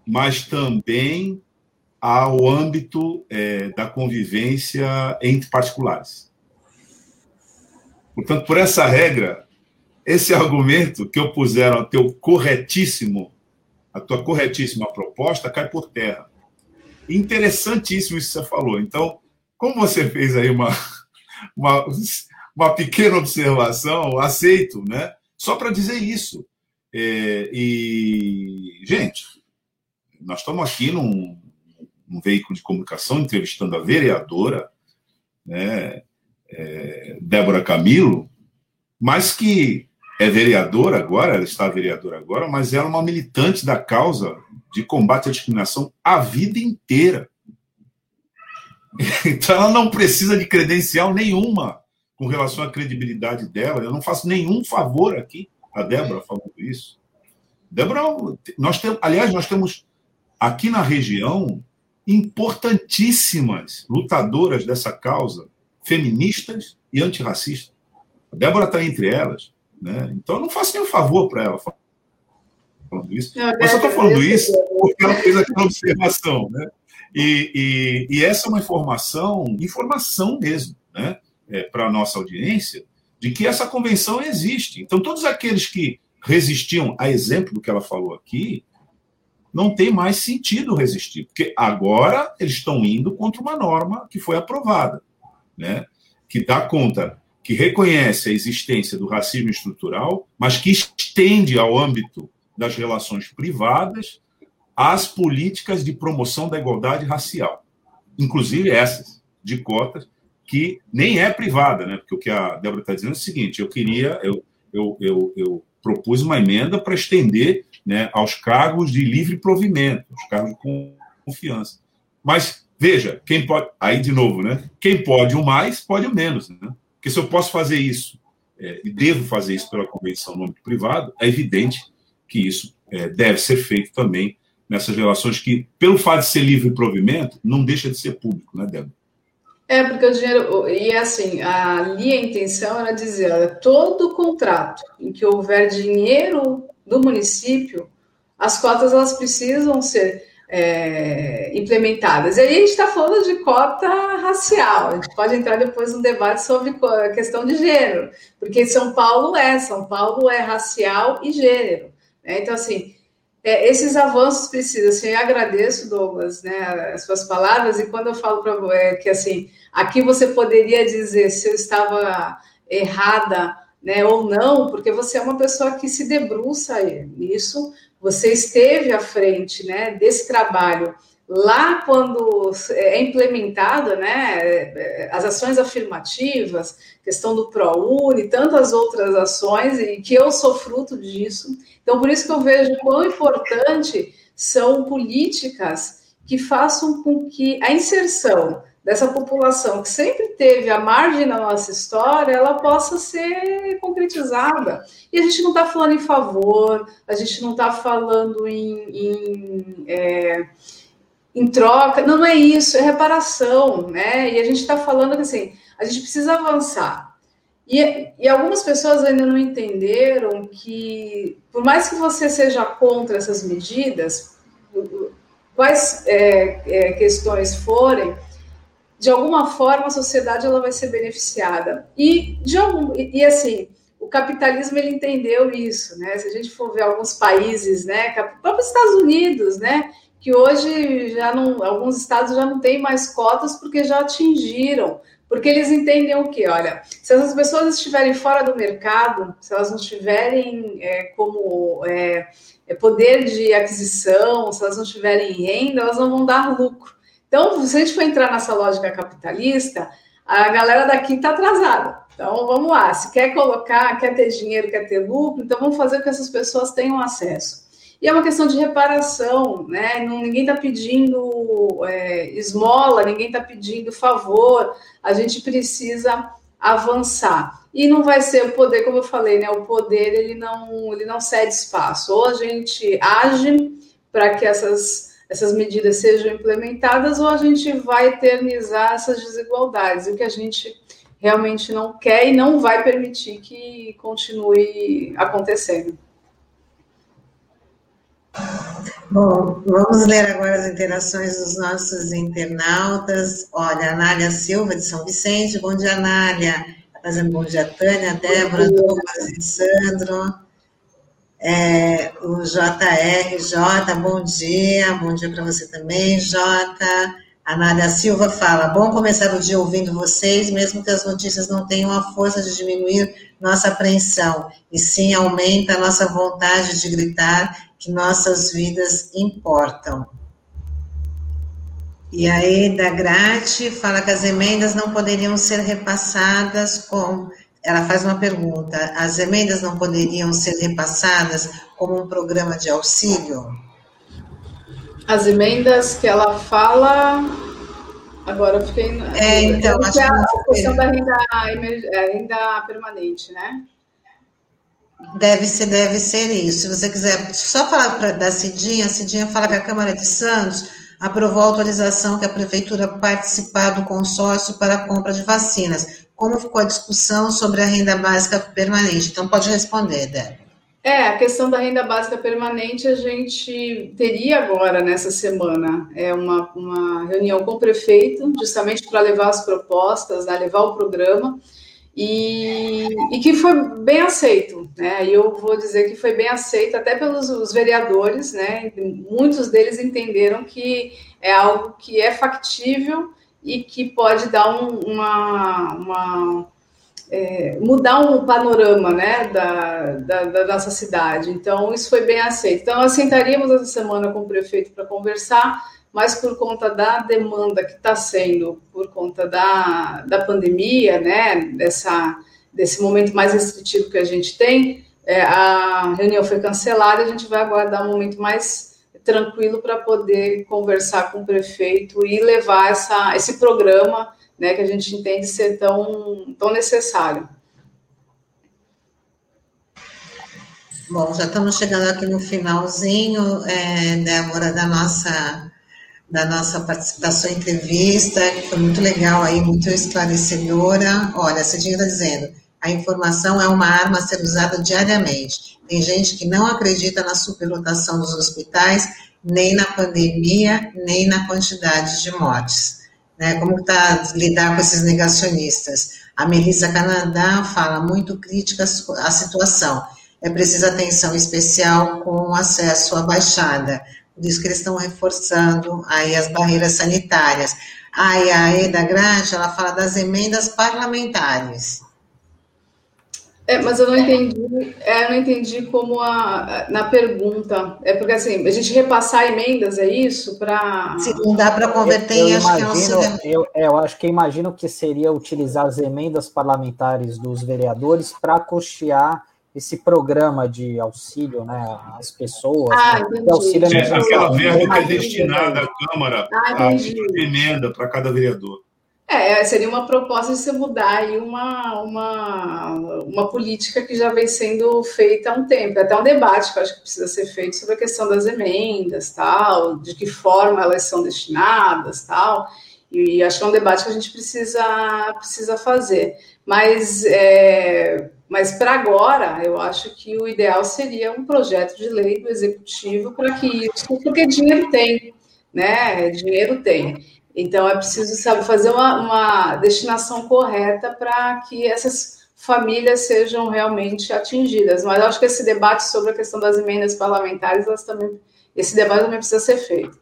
mas também ao âmbito é, da convivência entre particulares. Portanto, por essa regra, esse argumento que opuseram ao teu corretíssimo a tua corretíssima proposta cai por terra. Interessantíssimo isso que você falou. Então, como você fez aí uma, uma, uma pequena observação, aceito, né? Só para dizer isso. É, e, gente, nós estamos aqui num, num, veículo de comunicação entrevistando a vereadora, né, é, Débora Camilo, mas que é vereadora agora, ela está vereadora agora, mas ela é uma militante da causa de combate à discriminação a vida inteira. Então ela não precisa de credencial nenhuma com relação à credibilidade dela. Eu não faço nenhum favor aqui a Débora falando isso. Débora, nós temos, aliás, nós temos aqui na região importantíssimas lutadoras dessa causa, feministas e antirracistas. A Débora está entre elas. Né? Então, eu não faço nenhum favor para ela falando isso. Não, Mas só estou falando isso porque ela fez aquela observação. Né? E, e, e, essa é uma informação, informação mesmo, né? É, para a nossa audiência, de que essa convenção existe. Então, todos aqueles que resistiam, a exemplo do que ela falou aqui, não tem mais sentido resistir, porque agora eles estão indo contra uma norma que foi aprovada, né? que dá conta que reconhece a existência do racismo estrutural, mas que estende ao âmbito das relações privadas as políticas de promoção da igualdade racial, inclusive essas de cotas, que nem é privada, né? Porque o que a Débora está dizendo é o seguinte: eu queria, eu, eu, eu, eu propus uma emenda para estender né, aos cargos de livre provimento, os cargos de confiança. Mas veja, quem pode, aí de novo, né? Quem pode o mais, pode o menos, né? Porque se eu posso fazer isso é, e devo fazer isso pela convenção no âmbito privado, é evidente que isso é, deve ser feito também nessas relações que, pelo fato de ser livre provimento, não deixa de ser público, né, Débora? É, porque o dinheiro. E assim, ali a intenção era dizer: olha, todo contrato em que houver dinheiro do município, as cotas elas precisam ser é, implementadas. E aí a gente está falando de cota racial, a gente pode entrar depois no debate sobre a questão de gênero, porque São Paulo é, São Paulo é racial e gênero. Né? Então, assim, é, esses avanços precisam, assim, eu agradeço, Douglas, né, as suas palavras, e quando eu falo para é, que, assim, aqui você poderia dizer se eu estava errada, né, ou não, porque você é uma pessoa que se debruça nisso, você esteve à frente né, desse trabalho lá quando é implementada, né, as ações afirmativas, questão do ProUni, tantas outras ações, e que eu sou fruto disso. Então, por isso que eu vejo quão importante são políticas que façam com que a inserção dessa população que sempre teve a margem da nossa história, ela possa ser concretizada. E a gente não está falando em favor, a gente não está falando em, em, é, em, troca, não, não é isso, é reparação, né? E a gente está falando que assim, a gente precisa avançar. E, e, algumas pessoas ainda não entenderam que, por mais que você seja contra essas medidas, quais é, é, questões forem, de alguma forma a sociedade ela vai ser beneficiada. E, de algum, e, e assim, o capitalismo ele entendeu isso, né? Se a gente for ver alguns países, né, próprios Estados Unidos, né, que hoje já não, alguns estados já não têm mais cotas porque já atingiram, porque eles entendem o que, olha, se essas pessoas estiverem fora do mercado, se elas não tiverem é, como é, é poder de aquisição, se elas não tiverem renda, elas não vão dar lucro. Então, se a gente for entrar nessa lógica capitalista, a galera daqui está atrasada. Então, vamos lá. Se quer colocar, quer ter dinheiro, quer ter lucro, então vamos fazer com que essas pessoas tenham acesso. E é uma questão de reparação, né? Ninguém está pedindo é, esmola, ninguém está pedindo favor. A gente precisa avançar. E não vai ser o poder, como eu falei, né? O poder ele não, ele não cede espaço. Ou a gente age para que essas, essas medidas sejam implementadas, ou a gente vai eternizar essas desigualdades. O que a gente realmente não quer e não vai permitir que continue acontecendo. Bom, vamos ler agora as interações dos nossos internautas. Olha, Anália Silva, de São Vicente. Bom dia, Anália. Tá fazendo bom dia, Tânia, Débora, Douglas e Sandro. É, o JR, J, bom dia. Bom dia para você também, J. A Nádia Silva fala: bom começar o dia ouvindo vocês, mesmo que as notícias não tenham a força de diminuir nossa apreensão, e sim aumenta a nossa vontade de gritar que nossas vidas importam. E aí, da Grate fala que as emendas não poderiam ser repassadas com. Ela faz uma pergunta: as emendas não poderiam ser repassadas como um programa de auxílio? As emendas que ela fala. Agora eu fiquei. É, então, acho que é a questão da renda, é, renda permanente, né? Deve ser, deve ser isso. Se você quiser só falar pra, da Cidinha, a Cidinha fala que a Câmara de Santos aprovou a autorização que a Prefeitura participar do consórcio para a compra de vacinas. Como ficou a discussão sobre a renda básica permanente? Então, pode responder, Débora. É, a questão da renda básica permanente a gente teria agora nessa semana é uma, uma reunião com o prefeito, justamente para levar as propostas, né, levar o programa, e, e, que foi bem aceito, né? E eu vou dizer que foi bem aceito até pelos os vereadores, né? Muitos deles entenderam que é algo que é factível e que pode dar um, uma, uma é, mudar um panorama né, da, da, da, nossa cidade. Então, isso foi bem aceito. Então, nós sentaríamos essa semana com o prefeito para conversar, mas por conta da demanda que está sendo, por conta da, da pandemia, né, dessa, desse momento mais restritivo que a gente tem, é, a reunião foi cancelada, a gente vai aguardar um momento mais tranquilo para poder conversar com o prefeito e levar essa, esse programa né, que a gente entende ser tão, tão necessário. Bom, já estamos chegando aqui no finalzinho, é, Débora, da nossa, da nossa participação entrevista, que foi muito legal aí, muito esclarecedora. Olha, Cidinha está dizendo, a informação é uma arma a ser usada diariamente. Tem gente que não acredita na superlotação dos hospitais, nem na pandemia, nem na quantidade de mortes. Né? Como está lidar com esses negacionistas? A Melissa Canadá fala muito crítica à situação. É preciso atenção especial com acesso à baixada. Por isso que eles estão reforçando aí as barreiras sanitárias. Aí a Eda Grande, ela fala das emendas parlamentares. É, mas eu não entendi, é, eu não entendi como a, na pergunta. É porque assim, a gente repassar emendas, é isso? Para. Se não dá para converter eu, eu acho imagino, que é um eu, eu acho que imagino que seria utilizar as emendas parlamentares dos vereadores para custear esse programa de auxílio né, às pessoas. Ah, né, auxílio é, aquela verba que é destinada à Câmara ah, a emenda para cada vereador. É, seria uma proposta de se mudar aí uma, uma, uma política que já vem sendo feita há um tempo. É até um debate que eu acho que precisa ser feito sobre a questão das emendas, tal, de que forma elas são destinadas, tal. E acho que é um debate que a gente precisa, precisa fazer. Mas, é, mas para agora, eu acho que o ideal seria um projeto de lei do executivo para que isso, porque dinheiro tem, né? Dinheiro tem. Então, é preciso, sabe, fazer uma, uma destinação correta para que essas famílias sejam realmente atingidas. Mas acho que esse debate sobre a questão das emendas parlamentares, também, esse debate também precisa ser feito.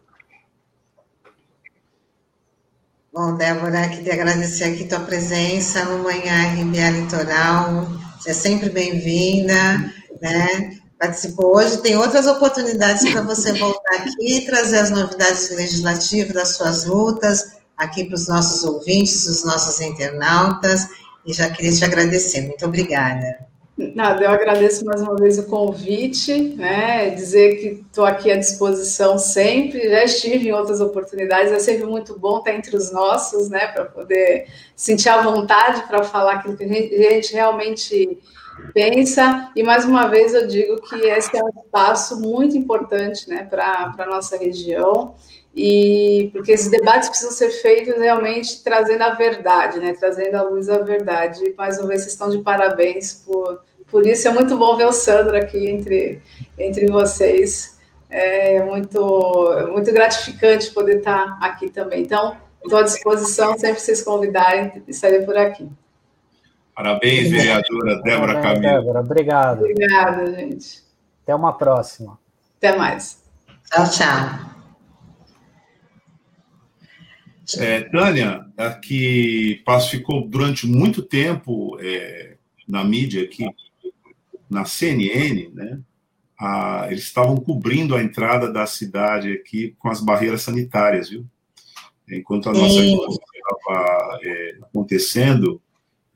Bom, Débora, queria agradecer aqui tua presença no Manhã RBA Litoral. Você é sempre bem-vinda, né? Participou hoje, tem outras oportunidades para você voltar aqui e trazer as novidades legislativas das suas lutas aqui para os nossos ouvintes, os nossos internautas. E já queria te agradecer. Muito obrigada. Nada, eu agradeço mais uma vez o convite, né? Dizer que estou aqui à disposição sempre, já estive em outras oportunidades, é sempre muito bom estar entre os nossos, né? Para poder sentir a vontade para falar aquilo que a gente, a gente realmente pensa. E mais uma vez eu digo que esse é um espaço muito importante né, para a nossa região e porque esses debates precisam ser feitos realmente trazendo a verdade, né? Trazendo à luz a verdade. Mais uma vez, vocês estão de parabéns por, por isso. É muito bom ver o Sandro aqui entre, entre vocês. É muito, muito gratificante poder estar aqui também. Então, estou à disposição, sempre vocês convidarem, estarei por aqui. Parabéns, vereadora Débora Camilo. Débora, obrigado. Obrigada, gente. Até uma próxima. Até mais. Tchau, tchau. É, Tânia, a que ficou durante muito tempo é, na mídia aqui, na CNN, né? A, eles estavam cobrindo a entrada da cidade aqui com as barreiras sanitárias, viu? Enquanto a nossa estava é, acontecendo,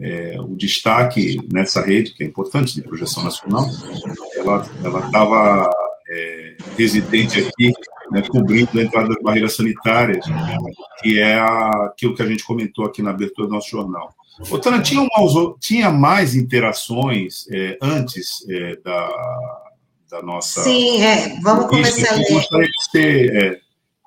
é, o destaque nessa rede, que é importante de projeção nacional, ela estava é, residente aqui né, cobrindo a entrada das barreiras sanitárias, que é a, aquilo que a gente comentou aqui na abertura do nosso jornal. Otana, tinha, uma, tinha mais interações é, antes é, da, da nossa. Sim, é, vamos começar a ler. Gostaria de ter, é,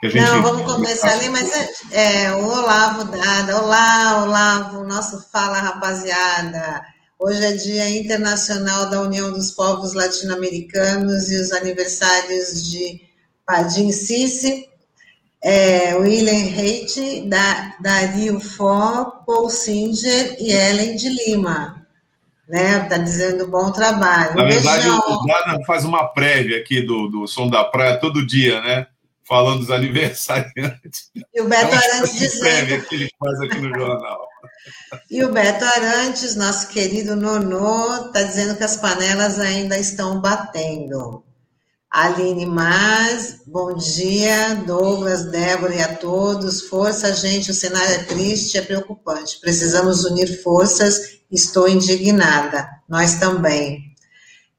gente. Não, vamos começar ali, mas é, é, o Olavo Dada. Olá, Olavo, nosso Fala Rapaziada. Hoje é Dia Internacional da União dos Povos Latino-Americanos e os aniversários de Padim Cici, é, William Reite, da, Dario Fó, Paul Singer e Ellen de Lima. Né? Tá dizendo bom trabalho. Na verdade, Beijão. o Dana faz uma prévia aqui do, do Som da Praia todo dia, né? Falando dos aniversariantes. E o Beto é Arantes dizendo. que ele faz aqui no jornal. E o Beto Arantes, nosso querido Nonô, está dizendo que as panelas ainda estão batendo. Aline Mas, bom dia, Douglas, Débora e a todos. Força, gente, o cenário é triste, é preocupante. Precisamos unir forças, estou indignada. Nós também.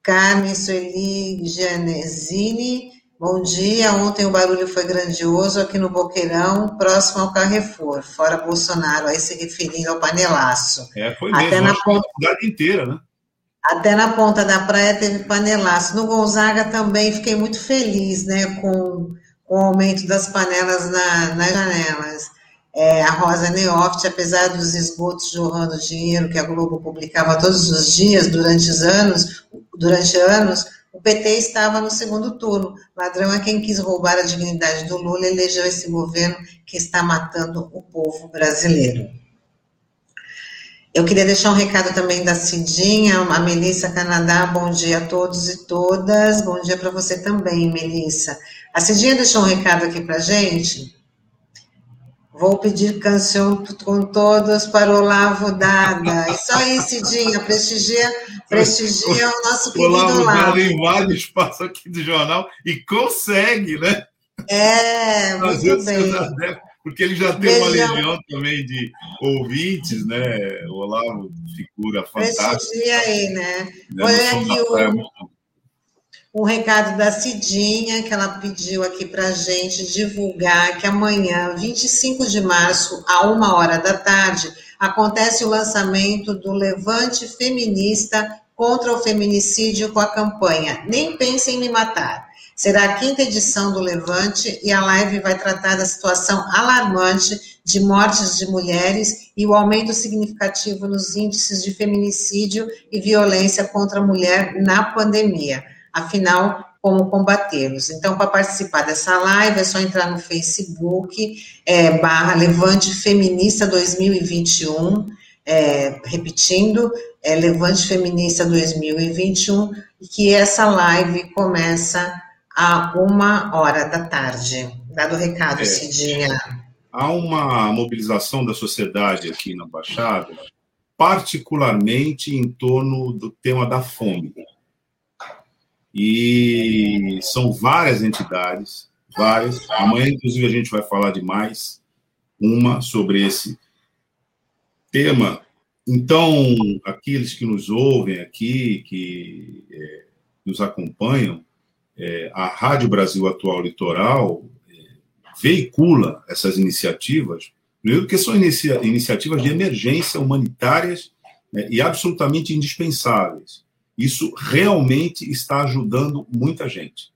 Carmen Sueli Gianesini, bom dia. Ontem o barulho foi grandioso aqui no Boqueirão, próximo ao Carrefour, fora Bolsonaro, aí se referindo ao panelaço. É, foi mesmo, Até na ponta... a cidade inteira, né? Até na ponta da praia teve panelaço. No Gonzaga também fiquei muito feliz né, com, com o aumento das panelas na, nas janelas. É, a Rosa Neoft, apesar dos esgotos jorrando dinheiro que a Globo publicava todos os dias durante os anos, durante anos, o PT estava no segundo turno. Ladrão é quem quis roubar a dignidade do Lula e elegeu esse governo que está matando o povo brasileiro. Eu queria deixar um recado também da Cidinha, a Melissa Canadá, bom dia a todos e todas, bom dia para você também, Melissa. A Cidinha deixou um recado aqui para gente. Vou pedir canção com todos para o Olavo Dada. Isso aí, Cidinha, prestigia, prestigia o nosso querido Olavo. Olavo Dada invade espaço aqui do jornal e consegue, né? É, muito bem porque ele já tem uma legião também de ouvintes, né? O Olavo, figura fantástica. Esse dia aí, né? né? Olha aqui o, um recado da Cidinha, que ela pediu aqui para gente divulgar que amanhã, 25 de março, a uma hora da tarde, acontece o lançamento do Levante Feminista contra o Feminicídio com a campanha Nem Pensem em Me Matar Será a quinta edição do Levante e a live vai tratar da situação alarmante de mortes de mulheres e o aumento significativo nos índices de feminicídio e violência contra a mulher na pandemia. Afinal, como combatê-los. Então, para participar dessa live, é só entrar no Facebook, é, barra Levante Feminista 2021, é, repetindo, é Levante Feminista 2021, e que essa live começa a uma hora da tarde. Dado o recado, é, Cidinha. Há uma mobilização da sociedade aqui na Baixada, particularmente em torno do tema da fome. E são várias entidades, várias. Amanhã, inclusive, a gente vai falar de mais uma sobre esse tema. Então, aqueles que nos ouvem aqui, que é, nos acompanham, é, a Rádio Brasil Atual Litoral é, veicula essas iniciativas, primeiro porque são inicia iniciativas de emergência humanitárias né, e absolutamente indispensáveis. Isso realmente está ajudando muita gente.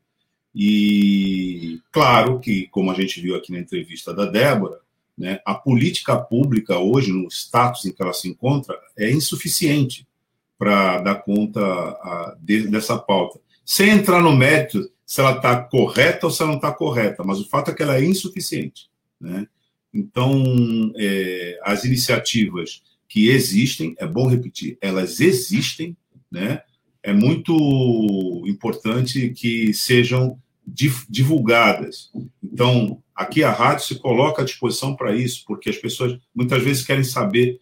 E claro que, como a gente viu aqui na entrevista da Débora, né, a política pública hoje, no status em que ela se encontra, é insuficiente para dar conta a, de, dessa pauta. Sem entrar no mérito se ela está correta ou se ela não está correta, mas o fato é que ela é insuficiente. Né? Então, é, as iniciativas que existem, é bom repetir, elas existem, né? É muito importante que sejam divulgadas. Então, aqui a rádio se coloca à disposição para isso, porque as pessoas muitas vezes querem saber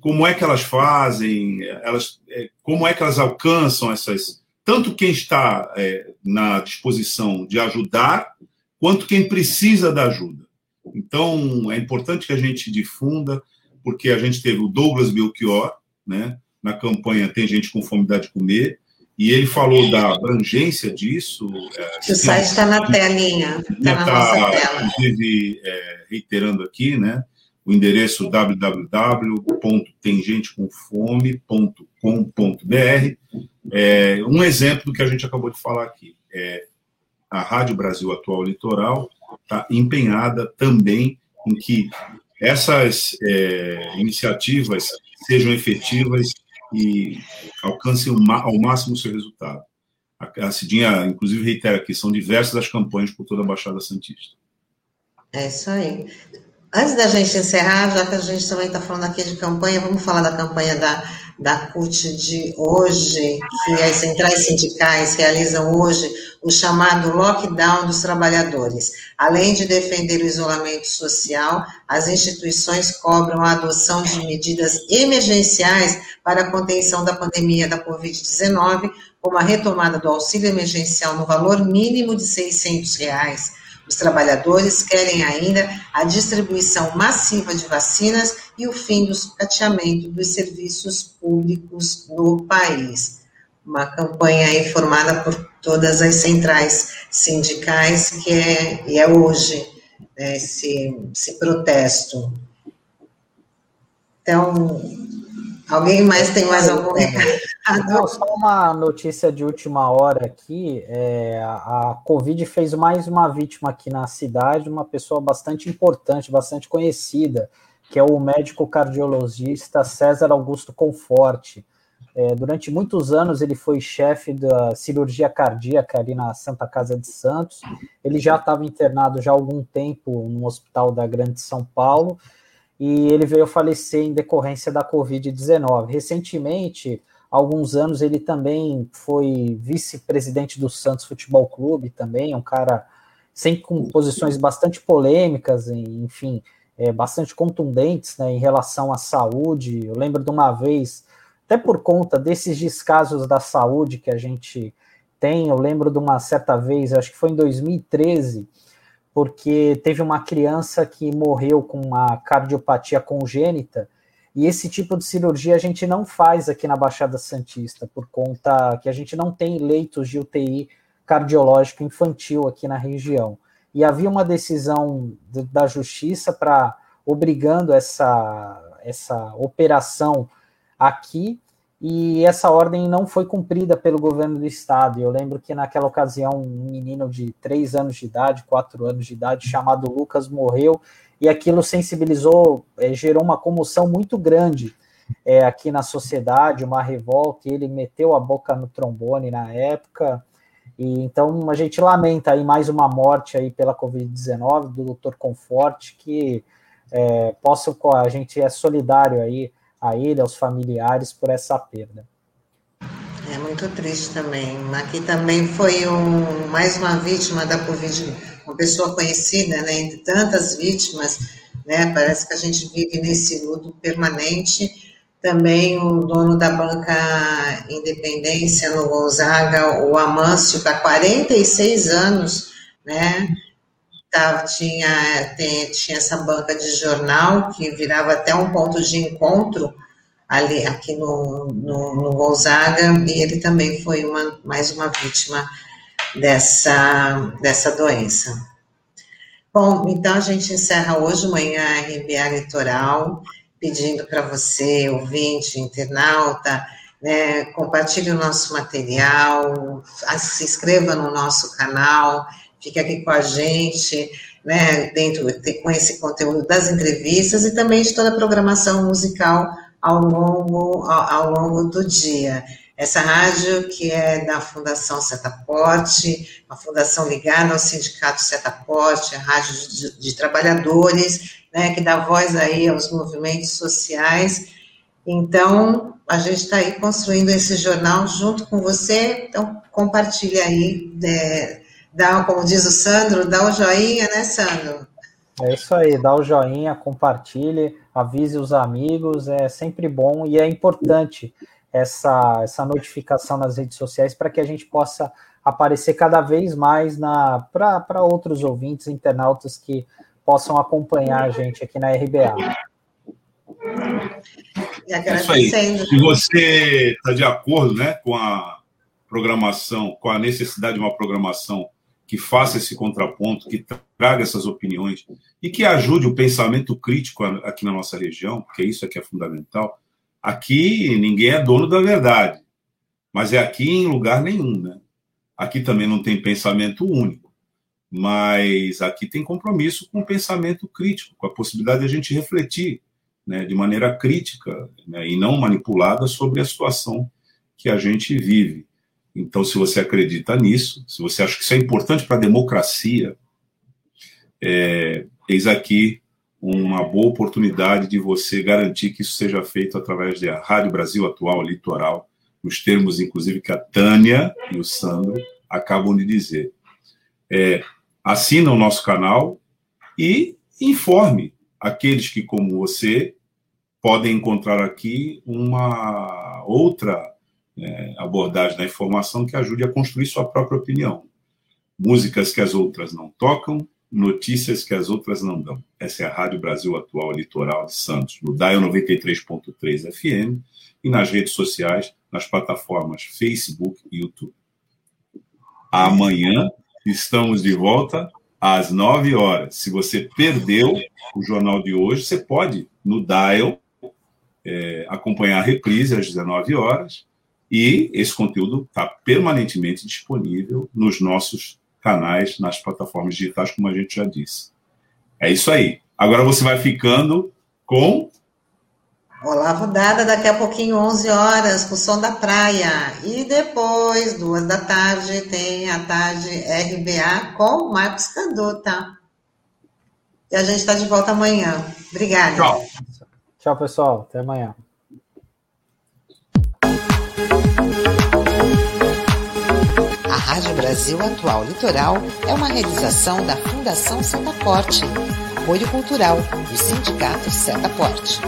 como é que elas fazem, elas, é, como é que elas alcançam essas. Tanto quem está é, na disposição de ajudar, quanto quem precisa da ajuda. Então, é importante que a gente difunda, porque a gente teve o Douglas Belchior, né, na campanha Tem Gente com Fome de Comer, e ele falou da abrangência disso. É, o site está na telinha, está na tá, nossa tela. Inclusive, é, reiterando aqui, né, o endereço www.temgentecomfome.com.br. É, um exemplo do que a gente acabou de falar aqui. É, a Rádio Brasil Atual Litoral está empenhada também em que essas é, iniciativas sejam efetivas e alcance ao máximo o seu resultado. A Cidinha, inclusive, reitera aqui, são diversas as campanhas por toda a Baixada Santista. É isso aí. Antes da gente encerrar, já que a gente também está falando aqui de campanha, vamos falar da campanha da, da CUT de hoje, que as centrais sindicais realizam hoje o chamado lockdown dos trabalhadores. Além de defender o isolamento social, as instituições cobram a adoção de medidas emergenciais para a contenção da pandemia da Covid-19, como a retomada do auxílio emergencial no valor mínimo de 600 reais os trabalhadores querem ainda a distribuição massiva de vacinas e o fim do sucateamento dos serviços públicos no país. Uma campanha formada por todas as centrais sindicais, que é, e é hoje né, esse, esse protesto. Então, alguém mais tem mais algum recado? Não, só uma notícia de última hora aqui. É, a Covid fez mais uma vítima aqui na cidade, uma pessoa bastante importante, bastante conhecida, que é o médico cardiologista César Augusto Conforte. É, durante muitos anos ele foi chefe da cirurgia cardíaca ali na Santa Casa de Santos. Ele já estava internado já há algum tempo no hospital da Grande São Paulo e ele veio falecer em decorrência da Covid-19. Recentemente, alguns anos ele também foi vice-presidente do Santos Futebol Clube, também, um cara sempre com posições bastante polêmicas, enfim, é, bastante contundentes né, em relação à saúde. Eu lembro de uma vez, até por conta desses descasos da saúde que a gente tem, eu lembro de uma certa vez, acho que foi em 2013, porque teve uma criança que morreu com uma cardiopatia congênita, e esse tipo de cirurgia a gente não faz aqui na Baixada Santista, por conta que a gente não tem leitos de UTI cardiológico infantil aqui na região. E havia uma decisão da justiça para obrigando essa, essa operação aqui, e essa ordem não foi cumprida pelo governo do estado. Eu lembro que naquela ocasião um menino de três anos de idade, quatro anos de idade, chamado Lucas, morreu e aquilo sensibilizou, é, gerou uma comoção muito grande é, aqui na sociedade, uma revolta, ele meteu a boca no trombone na época, e então a gente lamenta aí mais uma morte aí pela Covid-19 do Dr. Conforte, que é, possa, a gente é solidário aí a ele, aos familiares, por essa perda. É muito triste também. Aqui também foi um, mais uma vítima da Covid, uma pessoa conhecida, né, entre tantas vítimas, né, parece que a gente vive nesse luto permanente. Também o dono da banca Independência no Gonzaga, o Amâncio, há 46 anos, né, tava, tinha, tem, tinha essa banca de jornal que virava até um ponto de encontro ali aqui no, no, no Gonzaga, e ele também foi uma, mais uma vítima dessa, dessa doença. Bom, então a gente encerra hoje manhã RBA Litoral, pedindo para você, ouvinte, internauta, né, compartilhe o nosso material, se inscreva no nosso canal, fique aqui com a gente, né, dentro com esse conteúdo das entrevistas e também de toda a programação musical ao longo, ao, ao longo do dia. Essa rádio que é da Fundação Setaporte, uma fundação ligada ao Sindicato Setaporte, a rádio de, de trabalhadores, né, que dá voz aí aos movimentos sociais. Então, a gente está aí construindo esse jornal junto com você, então compartilhe aí, é, dá, como diz o Sandro, dá o joinha, né, Sandro? É isso aí, dá o joinha, compartilhe, avise os amigos, é sempre bom e é importante essa, essa notificação nas redes sociais para que a gente possa aparecer cada vez mais para outros ouvintes, internautas que possam acompanhar a gente aqui na RBA. É isso aí. Se você está de acordo né, com a programação, com a necessidade de uma programação que faça esse contraponto, que traga essas opiniões e que ajude o pensamento crítico aqui na nossa região, porque isso aqui é fundamental. Aqui ninguém é dono da verdade, mas é aqui em lugar nenhum, né? Aqui também não tem pensamento único, mas aqui tem compromisso com o pensamento crítico, com a possibilidade de a gente refletir né, de maneira crítica né, e não manipulada sobre a situação que a gente vive. Então, se você acredita nisso, se você acha que isso é importante para a democracia, é, eis aqui uma boa oportunidade de você garantir que isso seja feito através da Rádio Brasil Atual Litoral, nos termos, inclusive, que a Tânia e o Sandro acabam de dizer. É, assina o nosso canal e informe aqueles que, como você, podem encontrar aqui uma outra é, abordagem da informação que ajude a construir sua própria opinião. Músicas que as outras não tocam, notícias que as outras não dão. Essa é a Rádio Brasil Atual Litoral de Santos, no DAIO 93.3 FM e nas redes sociais, nas plataformas Facebook e YouTube. Amanhã estamos de volta às 9 horas. Se você perdeu o jornal de hoje, você pode, no Dial, é, acompanhar a reprise às 19 horas e esse conteúdo está permanentemente disponível nos nossos canais, nas plataformas digitais, como a gente já disse. É isso aí. Agora você vai ficando com. Olá, Dada, daqui a pouquinho, 11 horas, com o som da praia. E depois, duas da tarde, tem a tarde RBA com Marcos Canduta. E a gente está de volta amanhã. Obrigada. Tchau. Tchau, pessoal. Até amanhã. Rádio Brasil Atual Litoral é uma realização da Fundação Setaporte, apoio cultural do Sindicato Setaporte.